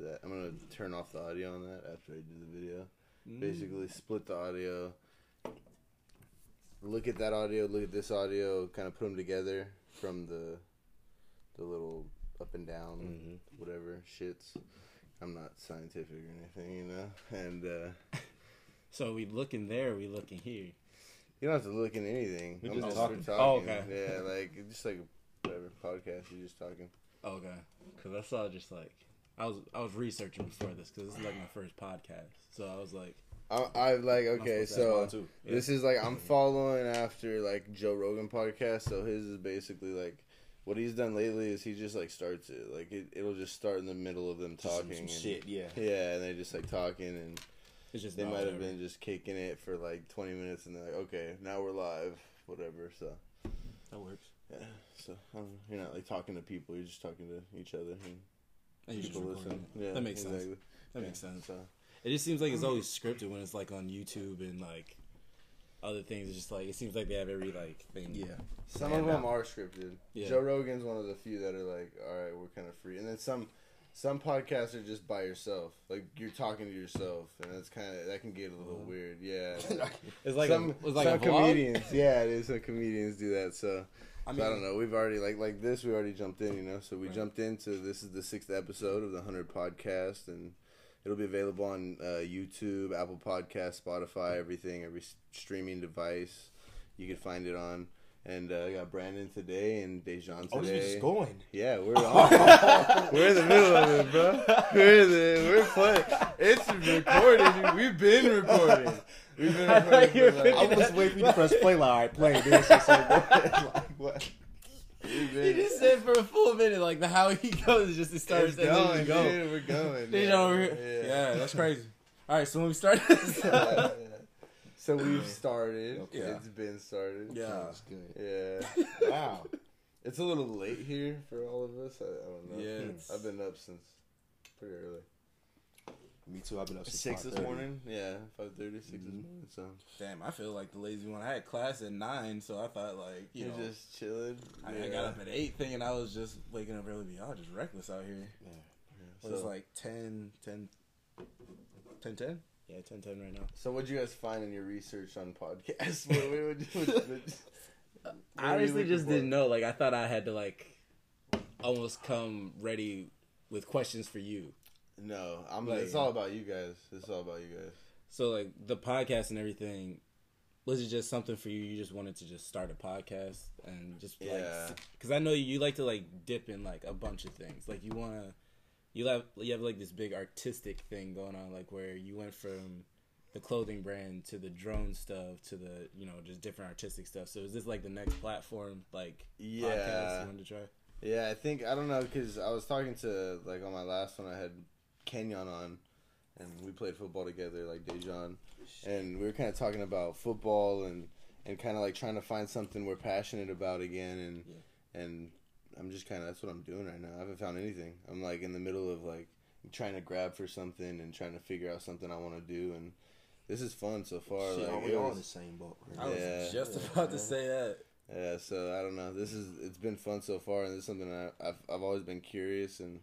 to that. I'm gonna turn off the audio on that after I do the video. Mm. Basically, split the audio. Look at that audio. Look at this audio. Kind of put them together from the the little up and down Mhm. whatever shits. I'm not scientific or anything, you know. And uh, So we look in there, we look in here. you don't have to look in anything. We I'm just we're talking. Oh, okay. Yeah, like just like whatever podcast. You're just talking. Okay, because I saw just like I was I was researching before this because this is like my first podcast, so I was like, I, I like okay, so Mine too. Yeah. this is like I'm following after like Joe Rogan podcast. So his is basically like what he's done lately is he just like starts it like it, it'll just start in the middle of them Just some- talking some and, shit. Yeah. Yeah, and they just like talking and it's just they might have been just kicking it for like 20 minutes and they're like okay now we're live whatever so That works. yeah so I don't know. you're not like talking to people you're just talking to each other and And you just people recording listen it. yeah that makes sense. That Yeah, makes sense. so It just seems like it's always scripted when it's like on YouTube and like other things. It's just like it seems like they have every like thing. Yeah. Some of them no. are scripted. Yeah. Joe Rogan's one of the few that are like, all right, we're kind of free, and then some. Some podcasts are just by yourself, like you're talking to yourself, and that's kind of that can get a little Uh-huh. weird. Yeah, It's like some, a, it's like some a vlog? comedians, yeah, it is. Some comedians do that. So, I so I don't know. We've already like like this. We already jumped in, you know. So we Right. jumped into this is the sixth episode of the Hundred Podcast, and it'll be available on uh, YouTube, Apple Podcast, Spotify, everything, every streaming device you can find it on. And uh, I got Brandon today and Dejan Oh, this today. is just going. Yeah, we're on. we're in the middle of it, bro. We're in the, we're playing. It's recording. We've been recording. We've been I thought you were like- I was just waiting to press play. Like, all right, play this. It's so good. like, what? We've He just said for a full minute like the how he goes is just it starts it's and going, go. dude. We're going. Then yeah, over here. Yeah. that's crazy. All right, so when we started this, Yeah, yeah. So we've started. Okay. It's been started. Yeah. Sounds good. Yeah. Wow. It's a little late here for all of us. I, I don't know. yeah, I've been up since pretty early. Me too. I've been up since Six this morning. Yeah, five thirty, six this Mhm. morning. So damn. I feel like the lazy one. I had class at nine, so I thought like you you're know. just chilling. I, I got up at eight, thinking I was just waking up early. Y'all just reckless out here. Yeah. Yeah, Well, it's like 10, 10, 10, 10? Yeah, 10, 10 right now. So, what'd you guys find in your research on podcasts? what, what, what, what, what, what I were you honestly just for? didn't know. Like, I thought I had to, like, almost come ready with questions for you. No, I'm. Like- it's all about you guys. It's all about you guys. So, like, the podcast and everything, was it just something for you? You just wanted to just start a podcast and just, like, Yeah. because I know you like to, like, dip in, like, a bunch of things. Like, you want to, you have, you have, like, this big artistic thing going on, like, where you went from the clothing brand to the drone stuff to the, you know, just different artistic stuff. So, is this, like, the next platform, like, podcast Yeah, you wanted to try? yeah. I think I don't know because I was talking to like on my last one. I had Kenyon on, and we played football together, like Dejan, and we were kind of talking about football and and kind of like trying to find something we're passionate about again, and and I'm just kind of that's what I'm doing right now. I haven't found anything. I'm like in the middle of like trying to grab for something and trying to figure out something I want to do, and this is fun so far. Shit, like, are we all in the same boat? I was Yeah. just Yeah. about to say that. Yeah, so I don't know. This is it's been fun so far, and this is something I, I've I've always been curious, and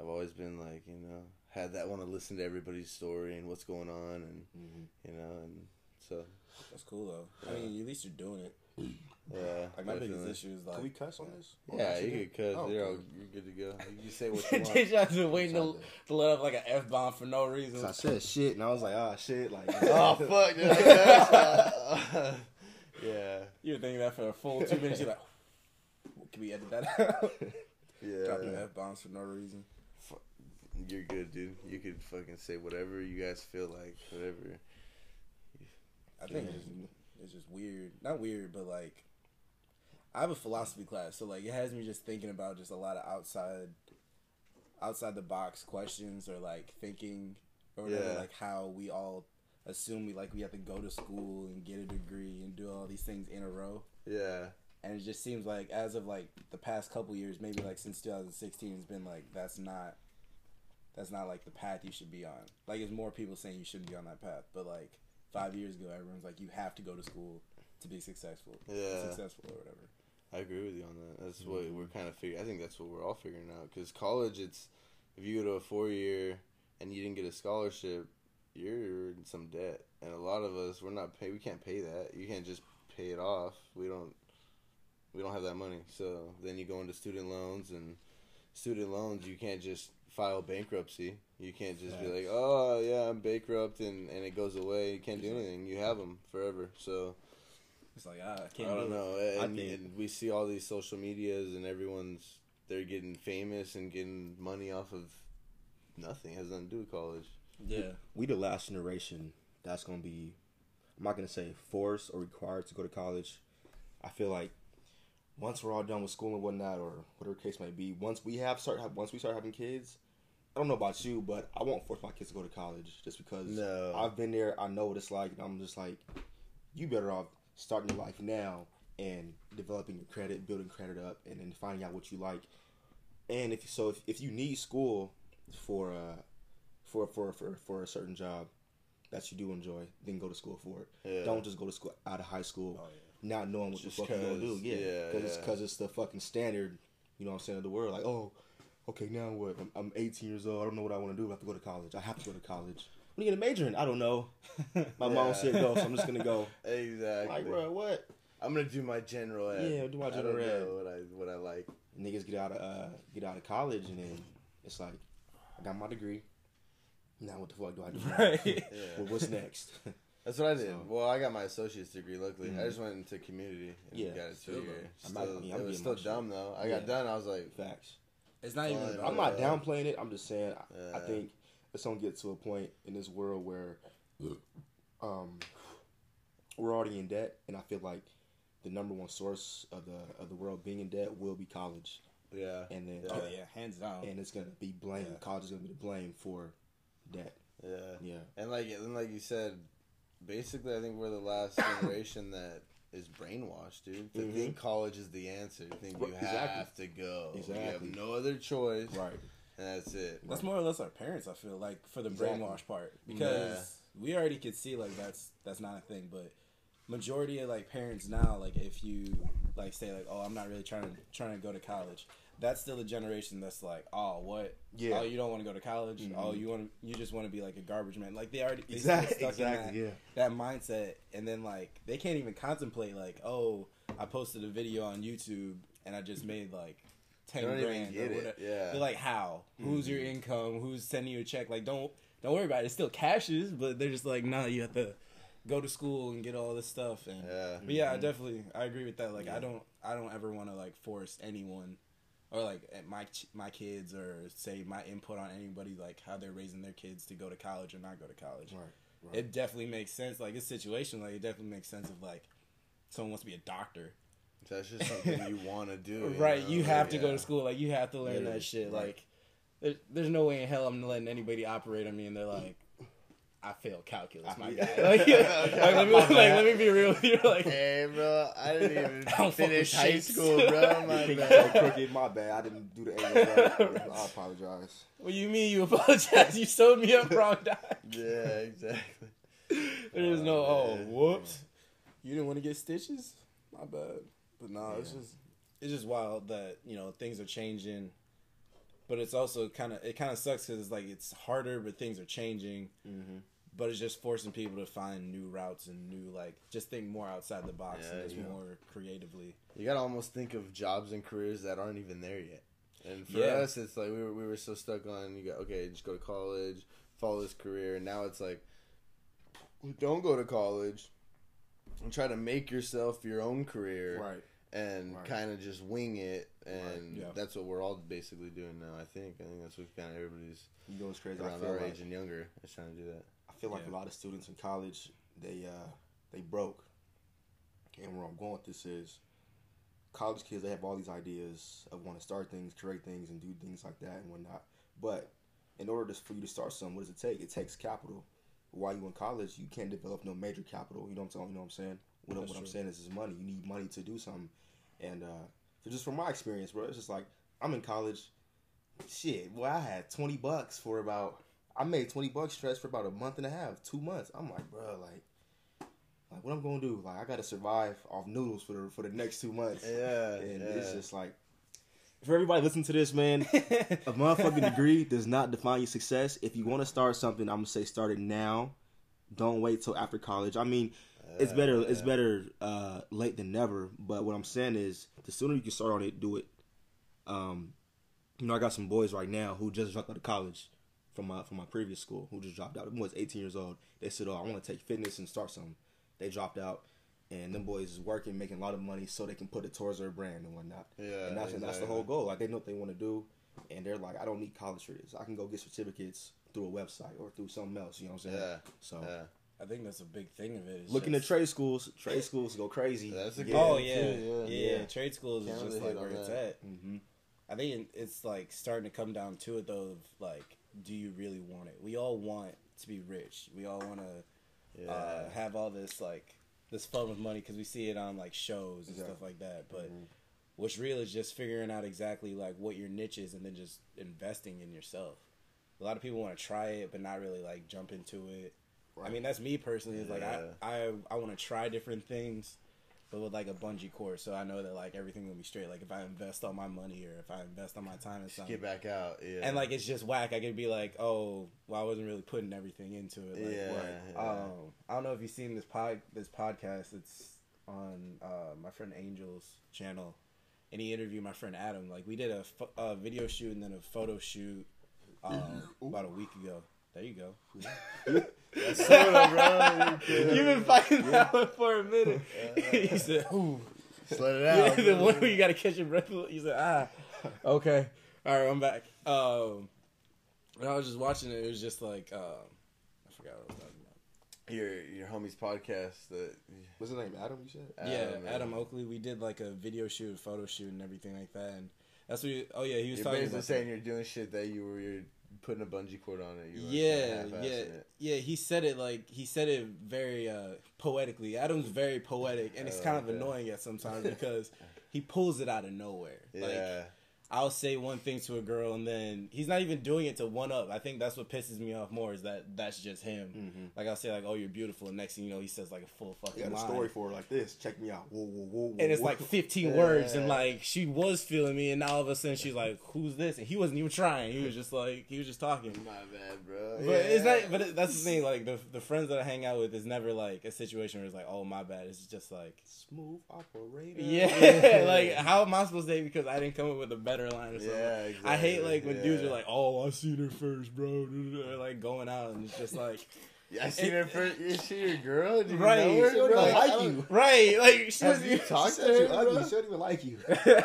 I've always been like you know had that want to listen to everybody's story and what's going on, and Mhm. you know, and so That's cool though. I mean, at least you're doing it. yeah. Like my biggest issue is like Can we cuss on this? Oh, Yeah, you can cuss. Oh, you're all, you're good to go. You can say what you want. Dejan's been waiting to, to let up like an f bomb for no reason. 'Cause I said shit, and I was like, ah, shit. Like, oh fuck! dude, that's- yeah, You were thinking that for a full two minutes. You're like, can we edit that out? Yeah, dropping yeah. f bombs for no reason. You're good, dude. You could fucking say whatever you guys feel like, whatever. I think it's, just, it's just weird. Not weird, but like, I have a philosophy class, so like it has me just thinking about just a lot of outside, outside the box questions or like thinking or whatever, Yeah. like how we all assume we like we have to go to school and get a degree and do all these things in a row. Yeah, and it just seems like as of like the past couple years maybe like since 2016 it's been like that's not that's not like the path you should be on like there's more people saying you shouldn't be on that path but like five years ago everyone's like you have to go to school to be successful yeah. successful or whatever I agree with you on that. That's what mm-hmm. we're kind of figuring. I think that's what we're all figuring out. Because college, it's if you go to a four year and you didn't get a scholarship, you're in some debt. And a lot of us, we're not pay. We can't pay that. You can't just pay it off. We don't. We don't have that money. So then you go into student loans and student loans. You can't just file bankruptcy. You can't just be like, oh yeah, I'm bankrupt and and it goes away. You can't do anything. You have them forever. So. It's like ah, I I can't. I don't do know. And, think- and we see all these social medias, and everyone's they're getting famous and getting money off of nothing. It has nothing to do with college. Yeah, we the last generation that's gonna be I'm not gonna say forced or required to go to college. I feel like once we're all done with school and whatnot, or whatever case might be, once we have start once we start having kids, I don't know about you, but I won't force my kids to go to college just because No. I've been there. I know what it's like, and I'm just like, you better off starting your life now and developing your credit, building credit up, and then finding out what you like. And if so, if, if you need school for uh for for for for a certain job that you do enjoy, then go to school for it. Yeah. Don't just go to school out of high school Oh, not knowing what Just the fuck you're gonna do. Yeah, yeah, because it's yeah. because it's the fucking standard. You know what I'm saying of the world. Like, oh, okay, now what? I'm, I'm 18 years old. I don't know what I want to do. I have to go to college. I have to go to college. What are you gonna major in? I don't know. My mom said go, so I'm just gonna go. Exactly. Like, bro, what? I'm gonna do my general ed. Yeah, do my I general ed. know what I what I like. Niggas get out of uh, get out of college and then it's like, I got my degree. Now what the fuck do I do? right. Yeah. well, what's next? That's what I did. So- well, I got my associate's degree. Luckily, Mhm. I just went into community and Yeah. got it two years. Still, I'm not- I mean, I'm it was still my shit. dumb though. I Yeah. got done. I was like, Facts. It's not even. I'm not Yeah. downplaying it. I'm just saying I, I think it's gonna get to a point in this world where um we're already in debt and I feel like the number one source of the of the world being in debt will be college. yeah, And then Oh yeah, hands down. and it's gonna be blamed Yeah. college is gonna be the blame for debt. yeah. Yeah. And like and like you said, basically, I think we're the last generation that is brainwashed, dude. To Mhm. think college is the answer. To think you exactly. have to go. Exactly. You have no other choice, Right. and that's it. That's more or less our parents. I feel like for the Exactly. brainwash part because we already could see like that's that's not a thing, but majority of like parents now, like if you like say like, oh, I'm not really trying to trying to go to college. That's still a generation that's like, oh, what? Yeah. Oh, you don't want to go to college? Mhm. Oh, you want to? You just want to be like a garbage man? Like they already they Exactly. still stuck in Exactly. Yeah. that mindset and then like they can't even contemplate like oh i posted a video on youtube and i just made like 10 grand get or it. whatever Yeah. they're like how who's your income who's sending you a check like don't don't worry about it it's still cashes but they're just like no you have to go to school and get all this stuff and yeah. but yeah i definitely i agree with that like i don't i don't ever want to like force anyone or like at my my kids or say my input on anybody like how they're raising their kids to go to college or not go to college Right. Right. it definitely makes sense. Like this situation, like it definitely makes sense of like someone wants to be a doctor, That's just something you want to do, right? know? You have to go to school. Like you have to learn Literally, that shit. right. Like there's there's no way in hell I'm letting anybody operate on me, and they're like. I failed calculus, my guy. Like, like, let me, like, let me be real with you. Like, Hey, bro, I didn't even don't finish high school, bro. My Hey, bad. crooked, my bad. I didn't do the A right. I apologize. what you mean you apologize? You sewed me up wrong, dog. Yeah, exactly. There's no, Oh, oh, man. whoops. You didn't want to get stitches? My bad. But no, it's just it's just wild that you know things are changing, but it's also kind of it kind of sucks because it's like it's harder, but things are changing. Mm-hmm. But it's just forcing people to find new routes and new like just think more outside the box Yeah, and just yeah. more creatively. You gotta almost think of jobs and careers that aren't even there yet. And for Yeah. us, it's like we were we were so stuck on you got okay, just go to college, follow this career. And now it's like, don't go to college, and try to make yourself your own career, Right. and Right. kind of just wing it. And yeah. that's what we're all basically doing now. I think. I think that's what kind of everybody's You know what's crazy? I around feel our like, age and younger is trying to do that. I feel like Yeah. a lot of students in college they uh they broke. And where I'm going with this is college kids they have all these ideas of want to start things, create things, and do things like that and whatnot. But in order to, for you to start something, what does it take? It takes capital. While you in college, you can't develop no major capital. You know what I'm saying? You know what I'm saying? What, what I'm saying is, is money. You need money to do something. And uh, so just from my experience, bro, it's just like I'm in college. Shit, well, I had 20 bucks for about. I made 20 bucks stress for about a month and a half, two months. I'm like, bro, like, like what I'm gonna do? Like, I gotta survive off noodles for the for the next two months. Yeah, and yeah. it's just like for everybody listening to this, man, a motherfucking degree does not define your success. If you want to start something, I'm gonna say start it now. Don't wait till after college. I mean, it's better. It's better uh, late than never. But what I'm saying is, the sooner you can start on it, do it. Um, you know, I got some boys right now who just dropped out of college from my from my previous school who just dropped out. Them boys 18 years old. They said, "Oh, I want to take fitness and start something." They dropped out, and them boys is working, making a lot of money, so they can put it towards their brand and whatnot. Yeah, and that's and that's the whole goal. Like they know what they want to do, and they're like, "I don't need college for this. I can go get certificates through a website or through something else." You know what I'm saying? Yeah. So Yeah. I think that's a big thing of it. is looking at trade schools, trade schools go crazy. That's a Yeah. Oh too, yeah. yeah, yeah. yeah, Trade schools Can't is just really like where it's that. at. hmm I think it's like starting to come down to it though. Of like, do you really want it? We all want to be rich. We all want to Yeah. uh, have all this like this fun with money because we see it on like shows and Exactly. stuff like that. But Mhm. what's real is just figuring out exactly like what your niche is and then just investing in yourself. A lot of people want to try it but not really like jump into it. I mean, that's me personally. Is like Yeah. I I I want to try different things, but with like a bungee cord, so I know that like everything will be straight. Like if I invest all my money or if I invest all my time and Just something, get back out. Yeah. and like it's just whack, I could be like, oh, well, I wasn't really putting everything into it. Like, Yeah, what? yeah. Um, I don't know if you've seen this pod this podcast. It's on uh, my friend Angel's channel, and he interviewed my friend Adam. Like we did a, pho- a video shoot and then a photo shoot um, about a week ago. There you go. That's soda, bro. You You've been fighting that one for a minute. he said, "Ooh." Just let it Yeah, the one where you gotta catch your breath. You said, "Ah, okay, all right, I'm back." Um, when I was just watching it, it was just like, um, I forgot what I was talking about. your your homie's podcast that What's his name? Adam. You said. yeah, man. Adam Oakley. We did like a video shoot, photo shoot, and everything like that. And that's what. You, oh yeah, he was You're talking basically about. saying that. you're doing shit that you were you're putting a bungee cord on it. Yeah, yeah, it. yeah. He said it like he said it very uh, poetically. Adam's very poetic, and it's Oh, kind of okay. annoying at sometimes because he pulls it out of nowhere. Like Yeah. I'll say one thing to a girl, and then he's not even doing it to one up. I think that's what pisses me off more is that that's just him. Mm-hmm. Like I'll say like, "Oh, you're beautiful," and next thing you know, he says like a full I fucking got a line. story for her like this. Check me out. Whoa, whoa, whoa, whoa. and it's whoa. like 15 Yeah. words, and like she was feeling me, and now all of a sudden she's like, "Who's this?" And he wasn't even trying. He was just like, he was just talking. My bad, bro. But it's not. But it, that's the thing. Like the the friends that I hang out with is never like a situation where it's like, "Oh, my bad." It's just like, smooth operator. yeah, like how am I supposed to? Say because I didn't come up with a better line or something. Yeah, exactly. I hate like when dudes are like, "Oh, I seen her first, bro," or like going out and it's just like, Yeah, I seen her first. Is she your girl? Did you Right. know her? She don't even like you. right? Like she Have was. you talked to her, ugly. She don't even like you.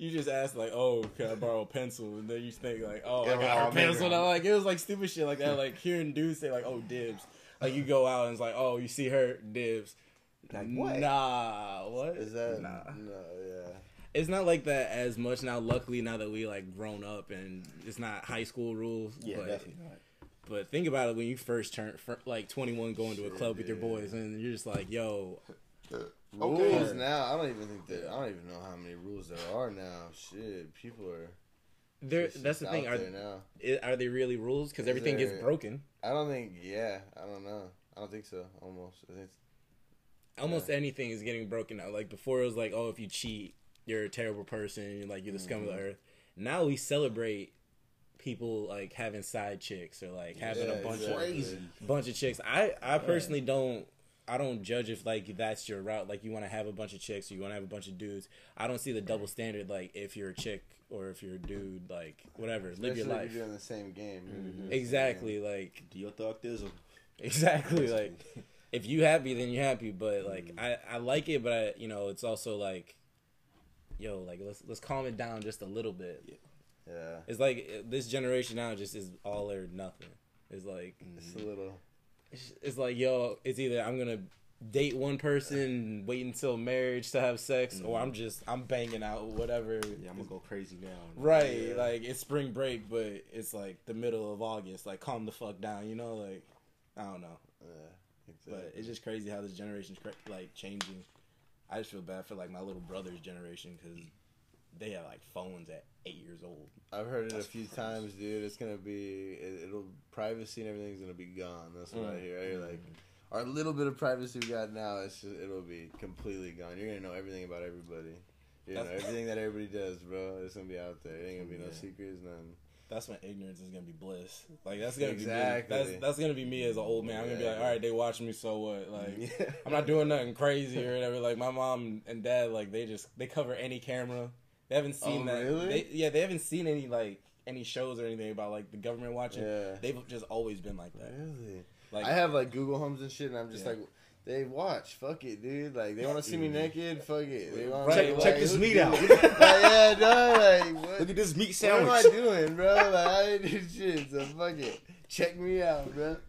You just asked like, "Oh, can I borrow a pencil?" And then you think like, "Oh, Yeah, I got her pencil." And I'm like, it was like stupid shit like that. Like hearing dudes say like, "Oh, dibs." Like you go out and it's like, "Oh, you see her dibs." Like, what? Nah, what Is that Nah. no? Yeah. It's not like that as much now. Luckily, now that we like grown up and it's not high school rules. yeah, but, definitely not. But think about it when you first turn like 21, going to a Shit, club with your boys, and you're just like, "Yo, uh, Okay. Rules now. I don't even think that. I don't even know how many rules there are now. Shit, people are. there." That's the thing. Are there now. i- are they really rules? Because Is everything gets broken. I don't think. Yeah, I don't know. I don't think so. Almost. I think. almost Yeah. anything is getting broken now. Like before, it was like, oh, if you cheat, you're a terrible person. Like you're the scum of the Mm-hmm. earth. Now we celebrate people like having side chicks or like having Yeah, a bunch exactly. of bunch of chicks. I I personally don't. I don't judge if like that's your route. Like you want to have a bunch of chicks or you want to have a bunch of dudes. I don't see the double standard. Like if you're a chick or if you're a dude, like whatever, live Especially your if life. You're in the same game. You're doing the same Exactly. Like Do your thug thizzle. exactly. Like if you happy, then you're happy. But like Mm-hmm. I, I like it, but I, you know, it's also like, yo, like let's let's calm it down just a little bit. game. Yeah. It's like this generation now just is all or nothing. It's like It's a little. it's, it's like yo, it's either I'm gonna date one person, wait until marriage to have sex, or mm-hmm. I'm just I'm banging out whatever. Yeah, I'm gonna go crazy now. Right, Yeah. like it's spring break, but it's like the middle of August. Like calm the fuck down, you know? Like I don't know. Yeah. exactly. But it's just crazy how this generation's like changing. I just feel bad for like my little brother's generation because they have like phones at eight years old. I've heard it That's a few crazy. times, dude. It's gonna be. It, it'll privacy and everything's gonna be gone. That's what I Mm. hear. I hear like our little bit of privacy we got now. It's just, it'll be completely gone. You're gonna know everything about everybody. You know, everything that everybody does, bro, it's gonna be out there. It ain't gonna be no secrets, none. That's when ignorance is gonna be bliss. Like that's gonna Exactly. be me. That's that's gonna be me as an old man. I'm gonna be like, all right, they watching me, so what? Like Yeah. I'm not doing nothing crazy or whatever. Like my mom and dad, like they just they cover any camera. They haven't oh, seen Oh, that. really? They, yeah, they haven't seen any like any shows or anything about like the government watching. Yeah. They've just always been like that. Really? Like I have like Google Homes and shit, and I'm just Yeah. like, they watch. Fuck it, dude. Like they want to see me naked. Fuck it. They want Check, like, check this meat out. like, yeah, no, like what? Look at this meat sandwich. What am I doing, bro? Like I didn't do shit. So fuck it. Check me out, bro.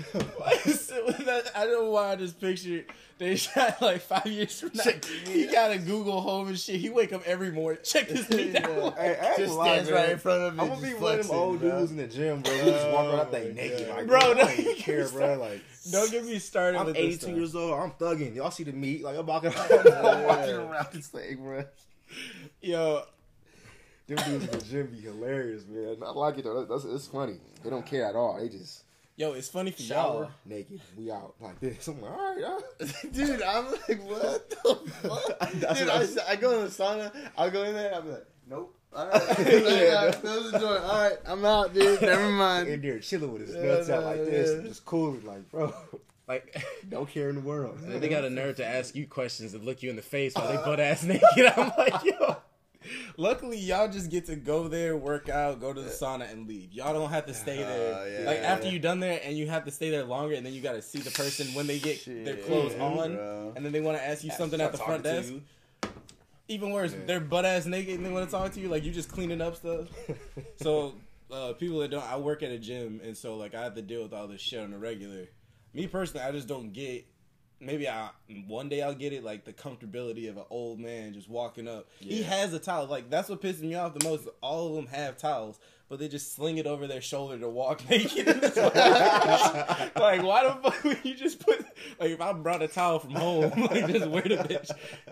Why is it? I don't know why I just pictured they shot like five years from now. Check He got a Google Home and shit. He wake up every morning. Check this meat Yeah. out. Hey, I Just lie, stands man. right in front of it. I'm gonna just be one of them old bro. dudes in the gym, bro. Who oh just walk around that Oh, naked, like, Bro, I don't don't get care, me bro. Like, Don't get me started. I'm with 82 stuff. years old. I'm thugging. Y'all see the meat? Like I'm walking, I'm Yeah. walking around this thing, bro. Yo, Them dudes in the gym be hilarious, man. I like it though. That's, it's funny. They don't care at all. They just yo, it's funny for shower y'all. naked. We out like this. I'm like, all right, all right. Dude, I'm like, what the fuck? Dude, I, I'm- go in the sauna, I'll go in there, I'll be like, nope. All right, yeah, close the door. All right, I'm out, dude. Never mind. in mind. there chilling with his Yeah, nuts out no, like this, yeah. just cooling, like, bro, Like, don't care in the world. they got a nerve to ask you questions and look you in the face while they butt ass naked. I'm like, yo. Luckily, y'all just get to go there, work out, go to the sauna, and leave. Y'all don't have to stay there. Uh, yeah. like after you done there, and you have to stay there longer, and then you got to see the person when they get their Shit, clothes on, bro. and then they want to ask you something at the front desk. you. Even worse, Yeah. they're butt ass naked and they want to talk to you. Like you just cleaning up stuff. so uh, people that don't, I work at a gym, and so like I have to deal with all this shit on a regular. Me personally, I just don't get. Maybe I one day I'll get it, like the comfortability of an old man just walking up. He has a towel. Like that's what pisses me off the most. All of them have towels, but they just sling it over their shoulder to walk naked. like why the fuck would you just put? Like if I brought a towel from home, like just wear the bitch.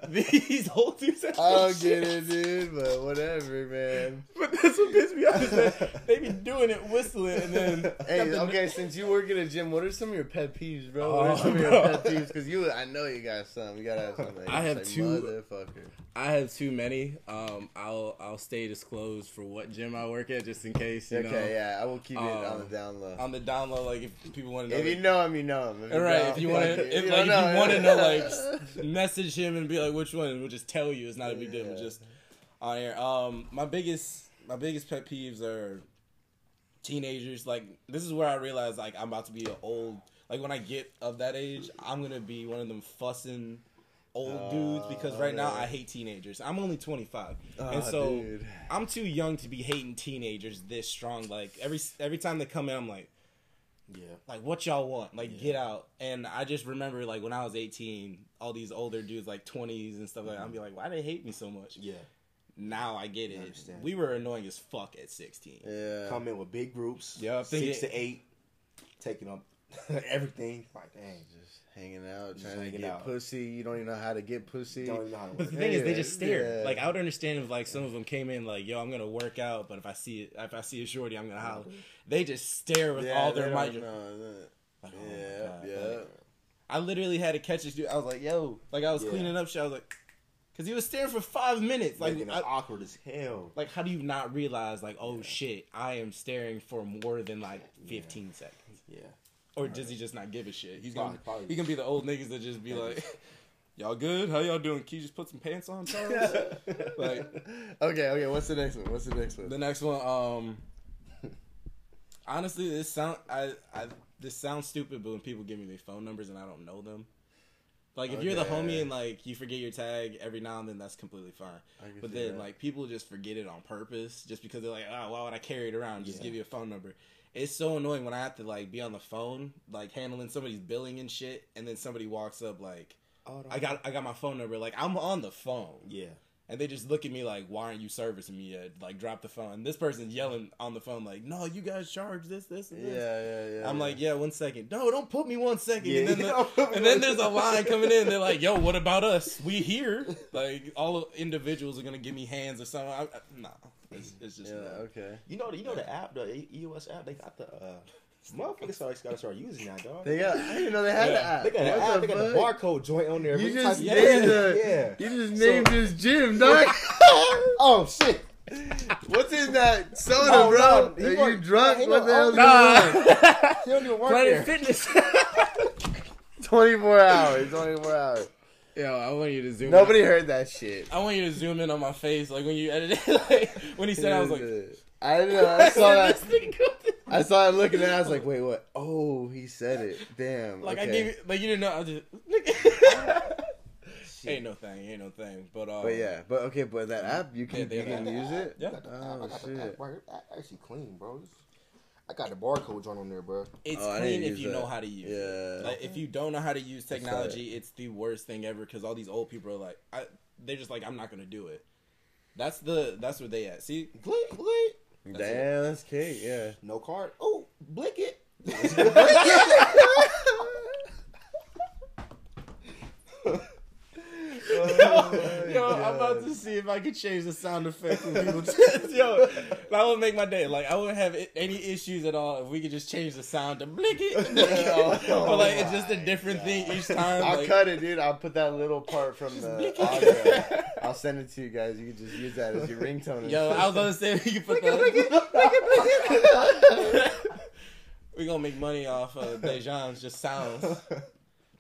These old dudes. have I don't shit. get it, dude, but whatever, man. But that's what pissed me off. Is that they be doing it, whistling, and then Hey, the- okay, since you work at a gym, what are some of your pet peeves, bro? What are Oh, some of your pet peeves? Because you, I know you got some. You gotta have something. I have It's two- Motherfucker. I have too many. Um, I'll I'll stay disclosed for what gym I work at, just in case. You Okay, know, yeah, I will keep it on Um, the down low. on the down low, like if people want to know. if you like- know him, you know him. If all right, if you want to, if, like, if you want to know, like, message him and be like, which one? We'll just tell you. It's not a big deal. We'll Yeah. just on air. Um, my biggest, my biggest pet peeves are teenagers. Like this is where I realize like I'm about to be an old. Like when I get of that age, I'm gonna be one of them fussing old dudes because right now I hate teenagers. I'm only 25, Ah, and so dude. I'm too young to be hating teenagers this strong. Like every every time they come in, I'm like Yeah. like what y'all want like get out and i just remember like when i was 18 all these older dudes like 20s and stuff like that i'd be like why they hate me so much Yeah. now i get it understand. we were annoying as fuck at 16 Yeah. Come in with big groups. Yeah, six it- to eight, taking up everything. Like, dang, Just hanging out, Just trying to get out. pussy. You don't even know how to get pussy. don't even know how to but the thing is they just stare yeah. like i would understand if like some of them came in like yo i'm gonna work out but if i see it if i see a shorty i'm gonna holler they just stare with Yeah, all their don't mic know. like, oh Yeah, yeah. like, i literally had to catch this dude i was like yo like i was Yeah. cleaning up shit i was like because he was staring for five minutes like Making it I- awkward as hell. like how do you not realize like oh shit i am staring for more than like 15 seconds Yeah. Or does he just not give a shit he's Probably- gonna probably- he gonna be the old niggas that just be like y'all good how y'all doing can you just put some pants on Charles? like okay, okay. What's the next one? What's the next one? the next one um honestly this sound i i this sounds stupid but when people give me their phone numbers and i don't know them like if you're the homie and like you forget your tag every now and then that's completely fine But then, that. like, people just forget it on purpose just because they're like, oh, why would I carry it around? Just Yeah. give you a phone number. It's so annoying when I have to, like, be on the phone, like, handling somebody's billing and shit, and then somebody walks up, like, Oh, I got I got my phone number. Like, I'm on the phone. Yeah. And they just look at me like, why aren't you servicing me yet? Like, drop the phone. And this person's yelling on the phone, like, no, you guys charge this, this, and yeah, this. yeah, yeah. I'm like, yeah, one second. No, don't put me one second. Yeah, and then, the, and then there's a line coming in. They're like, yo, what about us? We here. Like, all individuals are going to give me hands or something. I, I, nah, it's, it's just, yeah, okay. You know, you know the app, the EOS app. They got the uh, Motherfuckers start, gotta start using that, dog. They got. I didn't know they had Yeah. the app. They got, an app, the they got the barcode joint on there. You just Yeah. named the. Yeah. You just So- named this gym, dog. Oh shit! What's in that soda, Oh, bro? no, Are you work- drunk? he What the hell's own- going on? Nah. He don't even work Planet. Fitness. 24 hours. 24 hours. Yo, I want you to zoom. In. Nobody heard that shit. I want you to zoom in on my face, like when you edited. Like when he said, I was like, I know. I saw that. This nigga go- I saw him looking at. I was like, wait, what? Oh, he said it. Damn. Like okay. I gave you, like you didn't know. I was just. ain't no thing, ain't no thing. But uh, But yeah, but okay, but that app you can Yeah, you can that. use it. Yeah. I got the app. I Oh shit. app right here. App Actually clean, bro. This- I got the barcode joint on there, bro. it's Oh, clean if you that. know how to use it. Yeah. Like if you don't know how to use saw it. technology, it's the worst thing ever because all these old people are like, I, they're just like, I'm not gonna do it. That's the that's where they at. See, Blink, blink. That's Damn, that's cake. Yeah. No card. Oh, blink it. Yo, I'm about to see if I can change the sound effect when people just, yo, that would make my day. Like I wouldn't have any issues at all if we could just change the sound to it. blink. Oh but like it's just a different thing each time. I'll like, cut it, dude. I'll put that little part from the audio. I'll send it to you guys. You can just use that as your ringtone. Yo. I was gonna say we could put that. We're gonna make money off of Dejan's just sounds.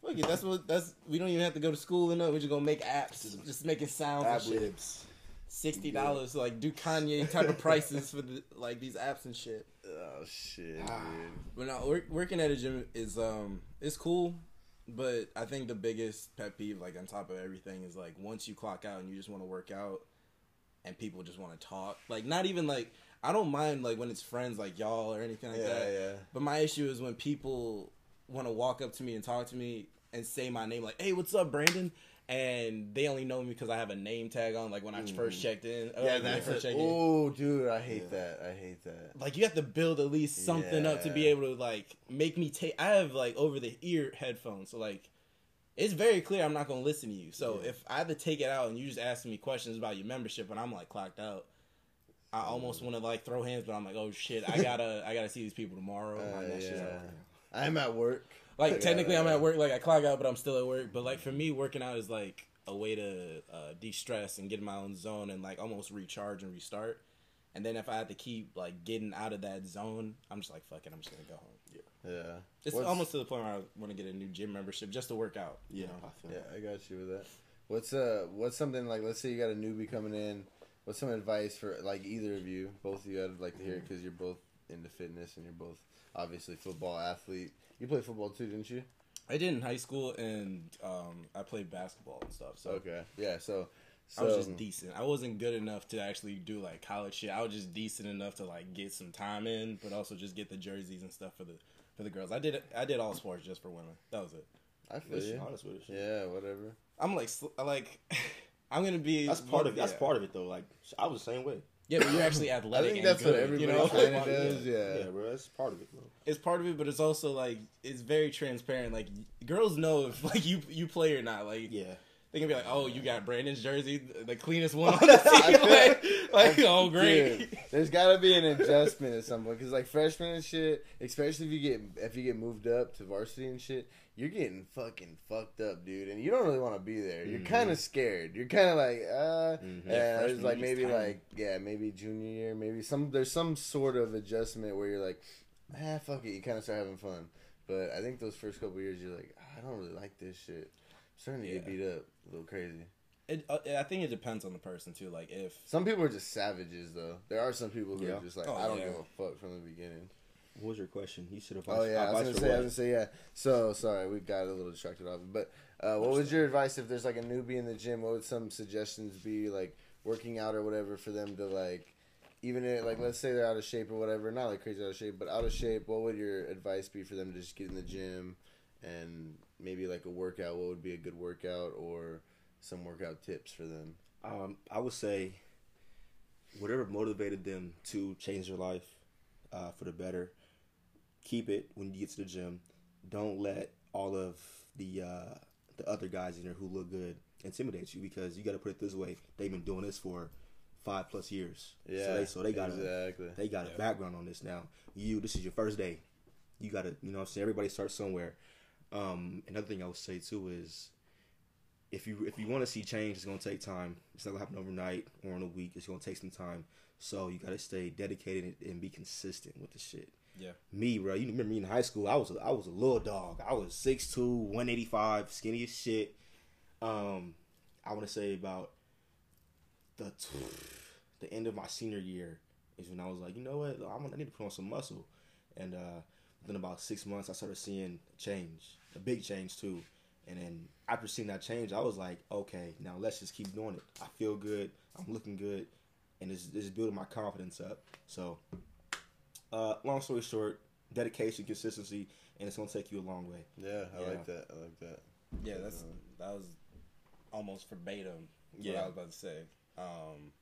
Look, it, that's what that's. We don't even have to go to school enough. We're just gonna make apps, just making sounds and Ad libs. Sixty dollars, like do Kanye type of prices for the like these apps and shit. Oh shit, Ah. dude. But now working at a gym is um it's cool, but I think the biggest pet peeve, like on top of everything, is like once you clock out and you just want to work out, and people just want to talk. Like not even like I don't mind like when it's friends like y'all or anything like Yeah, that. yeah. But my issue is when people want to walk up to me and talk to me and say my name, like, "Hey, what's up, Brandon?" And they only know me because I have a name tag on, like when I first checked in. or, Yeah, like, that's first it. checked in. Oh, dude, I hate Yeah. that. I hate that. Like you have to build at least something up to be able to like make me take. I have like over the ear headphones, so like it's very clear I'm not gonna listen to you. So Yeah. if I have to take it out and you just asking me questions about your membership and I'm like clocked out, I almost want to like throw hands, but I'm like, oh shit, I gotta I gotta see these people tomorrow. Uh, Like, yeah. I'm at work. Like Yeah, technically I'm at work, like I clock out, but I'm still at work. But like for me, working out is like a way to uh, de-stress and get in my own zone and like almost recharge and restart. And then if I have to keep like getting out of that zone, I'm just like fuck it, I'm just gonna go home. Yeah. It's What's- almost to the point where I want to get a new gym membership just to work out. Yeah, You know? Yeah, I got you with that. What's uh, what's something like? Let's say you got a newbie coming in. What's some advice for like either of you? Both of you, I'd like to hear because you're both into fitness and you're both obviously football athlete. You played football too, didn't you? I did in high school and um, I played basketball and stuff. So Okay. Yeah. So. So I was just decent. I wasn't good enough to actually do like college shit. I was just decent enough to like get some time in, but also just get the jerseys and stuff for the for the girls. I did I did all sports just for women. That was it. I feel Listen, you. honest with it. Yeah. Whatever. I'm like sl- like I'm gonna be. That's part of it. That's yeah. part of it though. Like I was the same way. Yeah, but you're actually athletic. I athletic. think and that's what everybody you know? kind of of does. Yeah. yeah, bro. That's part of it, bro. it's part of it, but it's also like it's very transparent. Like girls know if like you you play or not. Like Yeah, they can be like, oh, you got Brandon's jersey, the cleanest one on the team. like, like oh great. Dude, there's got to be an adjustment at some point because like freshmen and shit, especially if you get if you get moved up to varsity and shit, you're getting fucking fucked up, dude, and you don't really want to be there. You're Mhm. kind of scared. You're kind of like, uh, Mhm. yeah, Yeah, there's like maybe tiny. like yeah, maybe junior year, maybe some there's some sort of adjustment where you're like, ah, fuck it, you kind of start having fun. But I think those first couple years, you're like, I don't really like this shit. I'm starting to get beat up a little crazy. It, uh, I think it depends on the person too. Like if Some people are just savages, though. There are some people who Yeah. are just like, Oh, I don't yeah. give a fuck from the beginning. what was your question? You said Oh yeah, I was gonna for say, I was gonna say, yeah. So sorry, we got a little distracted off. But uh, what was your advice if there's like a newbie in the gym? What would some suggestions be, like working out or whatever, for them to like, even if, like let's say they're out of shape or whatever, not like crazy out of shape, but out of shape. What would your advice be for them to just get in the gym and maybe like a workout? What would be a good workout or some workout tips for them? Um, I would say whatever motivated them to change their life uh, for the better, keep it when you get to the gym. Don't let all of the uh, the other guys in there who look good intimidate you because you got to put it this way: they've been doing this for five plus years. Yeah, so they, so they got a exactly. they got Yeah. a background on this now. You, this is your first day. you gotta, you know, what I'm saying everybody starts somewhere. Um, another thing I would say too is, if you if you want to see change, it's gonna take time. It's not gonna happen overnight or in a week. It's gonna take some time. So you gotta stay dedicated and, be consistent with the shit. Yeah. Me, bro. You remember me in high school? I was a, I was a little dog. I was 6'2", 185, skinny as shit. Um, I want to say about the the end of my senior year is when I was like, you know what, I'm gonna, I need to put on some muscle. And uh, within about six months, I started seeing change, a big change too. And then after seeing that change, I was like, okay, now let's just keep doing it. I feel good. I'm looking good, and it's, it's building my confidence up. So, uh, long story short, dedication, consistency, and it's gonna take you a long way. Yeah, I Yeah. like that. I like that. Yeah, that's that was almost verbatim. What Yeah. I was about to say. Um,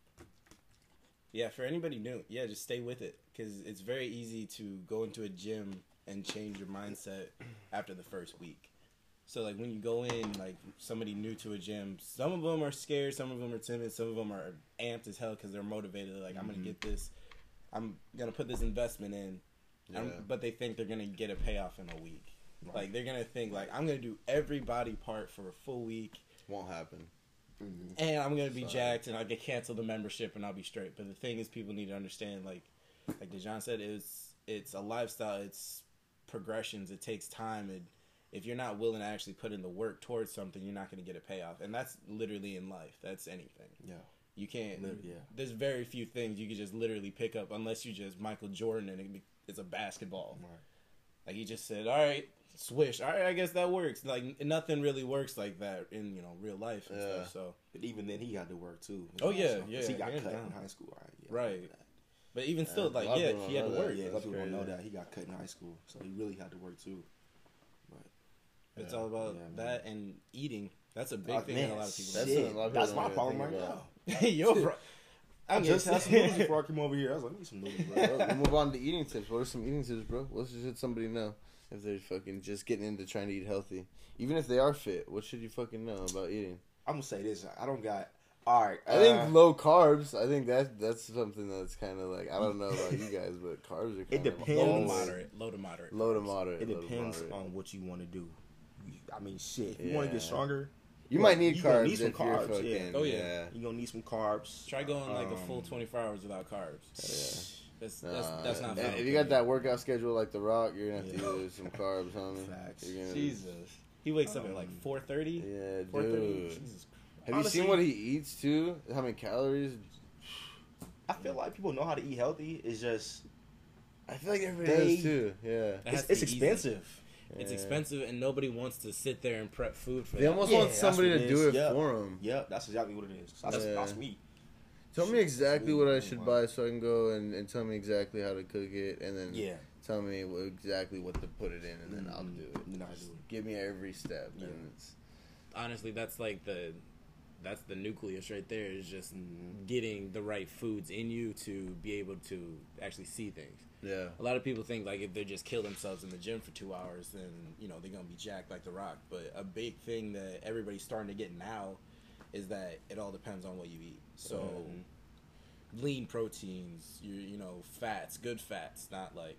yeah, for anybody new, yeah, just stay with it because it's very easy to go into a gym and change your mindset after the first week. So like when you go in, like somebody new to a gym, some of them are scared, some of them are timid, some of them are amped as hell because they're motivated. Like I'm gonna mm-hmm. get this, I'm gonna put this investment in, um, Yeah. but they think they're gonna get a payoff in a week. Like they're gonna think like I'm gonna do every body part for a full week, Won't happen. And I'm gonna be Sorry. jacked, and I'll get canceled the membership, and I'll be straight. But the thing is, people need to understand, like, like Dejan said, it's it's a lifestyle. It's progressions. It takes time, and if you're not willing to actually put in the work towards something, you're not gonna get a payoff. And that's literally in life. That's anything. Yeah. You can't. Yeah. There's very few things you can just literally pick up unless you just Michael Jordan and it's a basketball. Right. Like he just said, "All right, swish. All right, I guess that works." Like nothing really works like that in you know real life and Yeah. stuff. So, But even then, he had to work too. Oh, yeah, 'Cause yeah, He got cut down. in high school, right? Yeah, Right. but even still, a like yeah, he had to know that. work. Yeah, a lot of people don't know that he got cut in high school, so he really had to work too. But it's all about Yeah, that and eating. That's a big Oh, thing man, that a lot of people. That's a lot of that's my problem right think now. about. Yo, bro. I I'm just had just some noodles before I came over here. I was like, I need some noodles, bro. Bro, we'll move on to eating tips. What are some eating tips, bro? What should somebody know if they're fucking just getting into trying to eat healthy? Even if they are fit, what should you fucking know about eating? I'm gonna say this. I don't got. All right. I think uh, low carbs. I think that that's something that's kind of like I don't know about you guys, but carbs are kind It of depends. low to moderate, low to moderate. Low to moderate. it depends moderate. on what you want to do. I mean, shit. If you want to get stronger, You might need you carbs need some if you're carbs, fucking. yeah. Oh, yeah. yeah. you're gonna need some carbs. Try going like a full Um, 24 hours without carbs. That's that's, Nah, that's not. and. If you got that workout schedule like The Rock, you're gonna have to Yeah. use some carbs, homie. Facts. Gonna- Jesus, he wakes up at like Um, 4:30. Yeah, 4:30. dude. Jesus Have Honestly- you seen what he eats too? How many calories? I feel like people know how to eat healthy. It's just I feel like everybody They- does too. Yeah. It's, to it's be easy. expensive. It's expensive, and nobody wants to sit there and prep food for They that. almost Yeah, want somebody what to do is. it Yeah. for them. Yep, that's exactly what it is. That's, Yeah. that's me. Tell me exactly what I should buy so I can go and, and tell me exactly how to cook it, and then Yeah. tell me what, exactly what to put it in, and then I'll Mhm. do it. Then I'll Just do it. Give me every step. Yeah. And it's, honestly, that's like the that's the nucleus right there. Is just getting the right foods in you to be able to actually see things. yeah. A lot of people think like if they just kill themselves in the gym for two hours, then you know they're gonna be jacked like The Rock. But a big thing that everybody's starting to get now is that it all depends on what you eat. So lean proteins, you you know fats, good fats, not like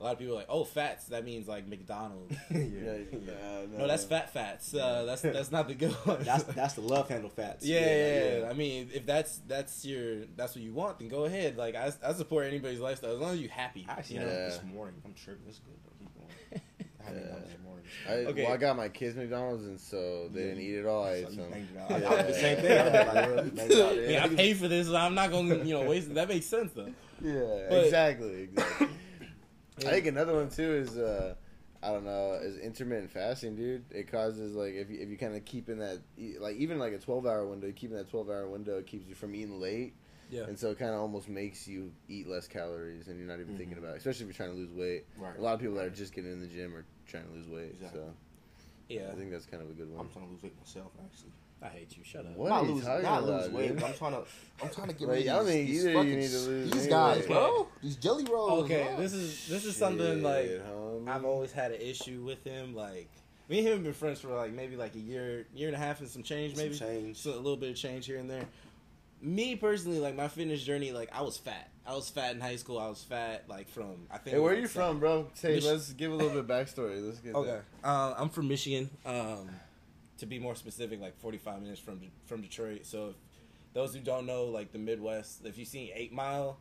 a lot of people are like oh fats that means like McDonald's. Yeah, yeah, no, no, that's fat fats. Uh, that's that's not the good one. That's that's the love handle fats. Yeah, yeah, yeah. I mean, if that's that's your that's what you want, then go ahead. Like I, I support anybody's lifestyle as long as you're happy. I actually you know? it this morning. I'm tripping. It's good though. Keep going. I one Yeah. I, Okay. Well, I got my kids McDonald's, and so they Yeah, didn't eat it all. I ate some. banged it out. Yeah. I did the same thing. I was like, bro, you banged it out. I mean, I paid for this. so I'm not gonna you know waste. it. That makes sense though. Yeah, But- exactly, exactly. I think another one too is uh, I don't know is intermittent fasting, dude. It causes like if you, if you kind of keep in that e- like even like a twelve hour window, keeping that twelve hour window keeps you from eating late, Yeah. and so it kind of almost makes you eat less calories, and you're not even thinking Mhm. about it. Especially if you're trying to lose weight. Right. A lot of people that are just getting in the gym are trying to lose weight. Exactly. So Yeah. I think that's kind of a good one. I'm trying to lose weight myself, actually. I hate you. Shut up. What not are you lose, talking not about, lose weight, but I'm trying to, I'm trying to get rid of these, these either you need to lose These anyway. guys, bro. These jelly rolls. Okay, bro. this is this is something like homie. I've always had an issue with him. Like me and him have been friends for like maybe like a year, year and a half and some change, Some maybe change. So a little bit of change here and there. Me personally, like my fitness journey, like I was fat. I was fat in high school. I was fat like from I think. Hey, where are you seven- from, bro? Say, Mich- let's give a little bit of backstory. Let's get Okay, uh, I'm from Michigan. Um, to be more specific, like 45 minutes from from Detroit. So, if those who don't know, like the Midwest, if you've seen Eight Mile,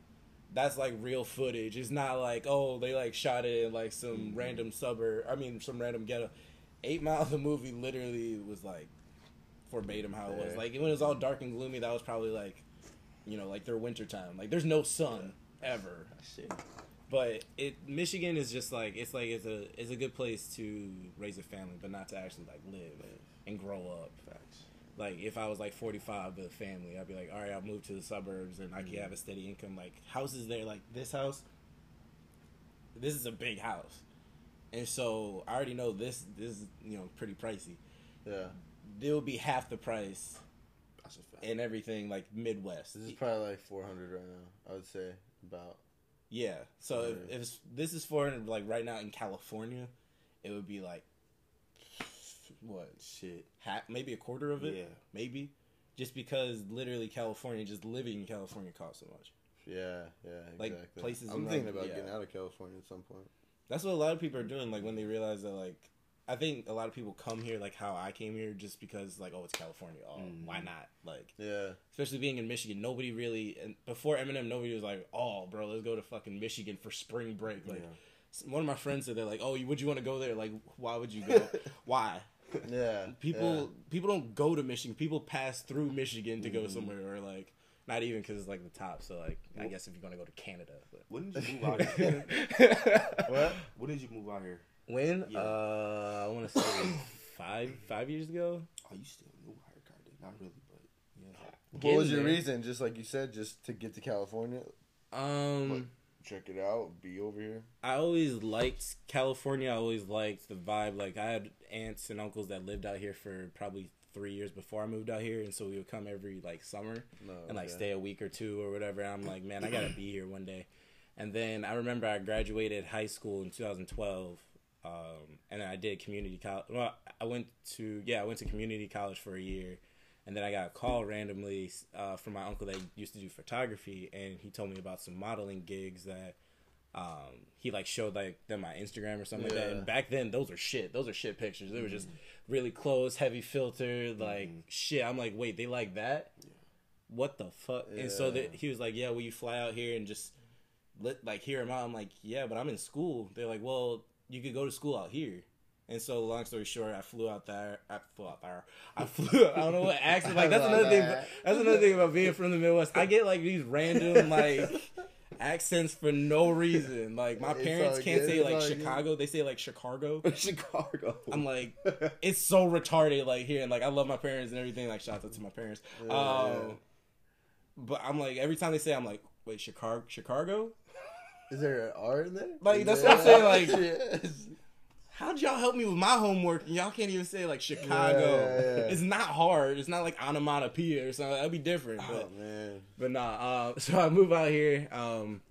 that's like real footage. It's not like oh they like shot it in like some random suburb. I mean some random ghetto. Eight Mile, the movie, literally was like verbatim how it was. Like when it was all dark and gloomy, that was probably like, you know, like their winter time. Like there's no sun ever. Shit. But it Michigan is just like it's like it's a it's a good place to raise a family, but not to actually like live and grow up. Facts. Like if I was like forty five with a family, I'd be like, all right, I'll move to the suburbs and I can mm-hmm. have a steady income. Like houses there, like this house. This is a big house, and so I already know this. This is you know pretty pricey. Yeah. There will be half the price That's a fact. and everything like Midwest. This is probably like 400 right now. I would say about. Yeah. So if, if this is for like right now in California, it would be like what Shit. half, maybe a quarter of it, Yeah. maybe, just because literally California, just living in California costs so much. Yeah, yeah, Like, exactly. places I'm around- thinking about yeah. getting out of California at some point. That's what a lot of people are doing. Like when they realize that, like I think a lot of people come here like how I came here, just because like oh it's California, oh Mhm. why not? Like Yeah, especially being in Michigan, nobody really and before Eminem, nobody was like oh bro, let's go to fucking Michigan for spring break. Like Yeah. one of my friends said they're like, "Oh, would you want to go there? Like, why would you go? why? yeah. People people don't go to Michigan. People pass through Michigan to Mm-hmm. go somewhere, or like not even because it's like the top. So like, I guess if you're gonna go to Canada, but. When did you move out here? Yeah. what? when did you move out here? when? Yeah. Uh, I want to say five five years ago. Oh, you still new out here, kind of. Not really, but yeah. What was your there. reason? Just like you said, just to get to California, Um, check it out, be over here. I always liked California. I always liked the vibe. Like I had aunts and uncles that lived out here for probably three years before I moved out here, and so we would come every like summer. No, and like okay. stay a week or two or whatever. And I'm like, man, I gotta be here one day. And then I remember I graduated high school in 2012, um, and then I did community college. Well, I went to yeah, I went to community college for a year, and then I got a call randomly uh, from my uncle that used to do photography, and he told me about some modeling gigs that. Um, he like showed like them my Instagram or something like that. And back then, those were shit. Those are shit pictures. They were just really close, heavy filter, like shit. I'm like, wait, they like that? What the fuck? And so Yeah. that he was like, yeah, will you fly out here and just let like hear him out? I'm like, yeah, but I'm in school. They're like, well, you could go to school out here. And so, long story short, I flew out there. I flew out there. I flew. I don't know what accent. Like that's another love thing. That's another thing about being from the Midwest. I get like these random like accents for no reason. Like my It's parents can't good, say it's like good. Chicago. They say like Chicago. Chicago. I'm like, it's so retarded. Like here, and like I love my parents and everything. Like shout out to my parents. Yeah, um, but I'm like every time they say, I'm like, wait, Chicago, Chicago. Is there an R in there? Like, that's what I'm saying, like- Yes. How'd y'all help me with my homework? And y'all can't even say like Chicago. Yeah, yeah, yeah. It's not hard. It's not like onomatopoeia or something. That'd be different. But oh man, But nah, uh, so I move out here. Um,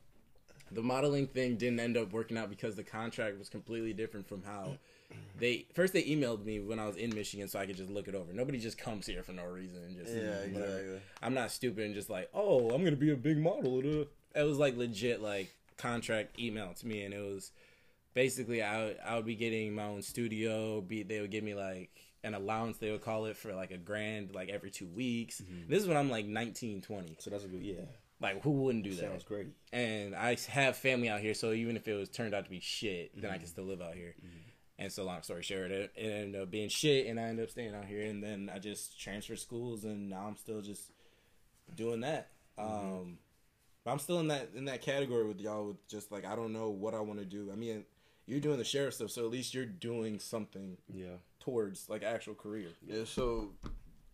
the modeling thing didn't end up working out because the contract was completely different from how they first they emailed me when I was in Michigan so I could just look it over. Nobody just comes here for no reason and just yeah, exactly. I'm not stupid and just like, oh, I'm gonna be a big model. It was like legit like contract email to me, and it was basically I would, I would be getting my own studio. Be they would give me like an allowance they would call it for like a grand like every two weeks. Mm-hmm. This is when I'm like 19, 20. So that's a good. Yeah. Like who wouldn't do that? Sounds great. And I have family out here, so even if it was turned out to be shit, then I mm-hmm. can still live out here. Mm-hmm. And so, long story short, it, it ended up being shit, and I ended up staying out here. And then I just transferred schools, and now I'm still just doing that. Um, but I'm still in that in that category with y'all. With just like I don't know what I want to do. I mean, you're doing the sheriff stuff, so at least you're doing something Yeah. towards like actual career. Yeah, so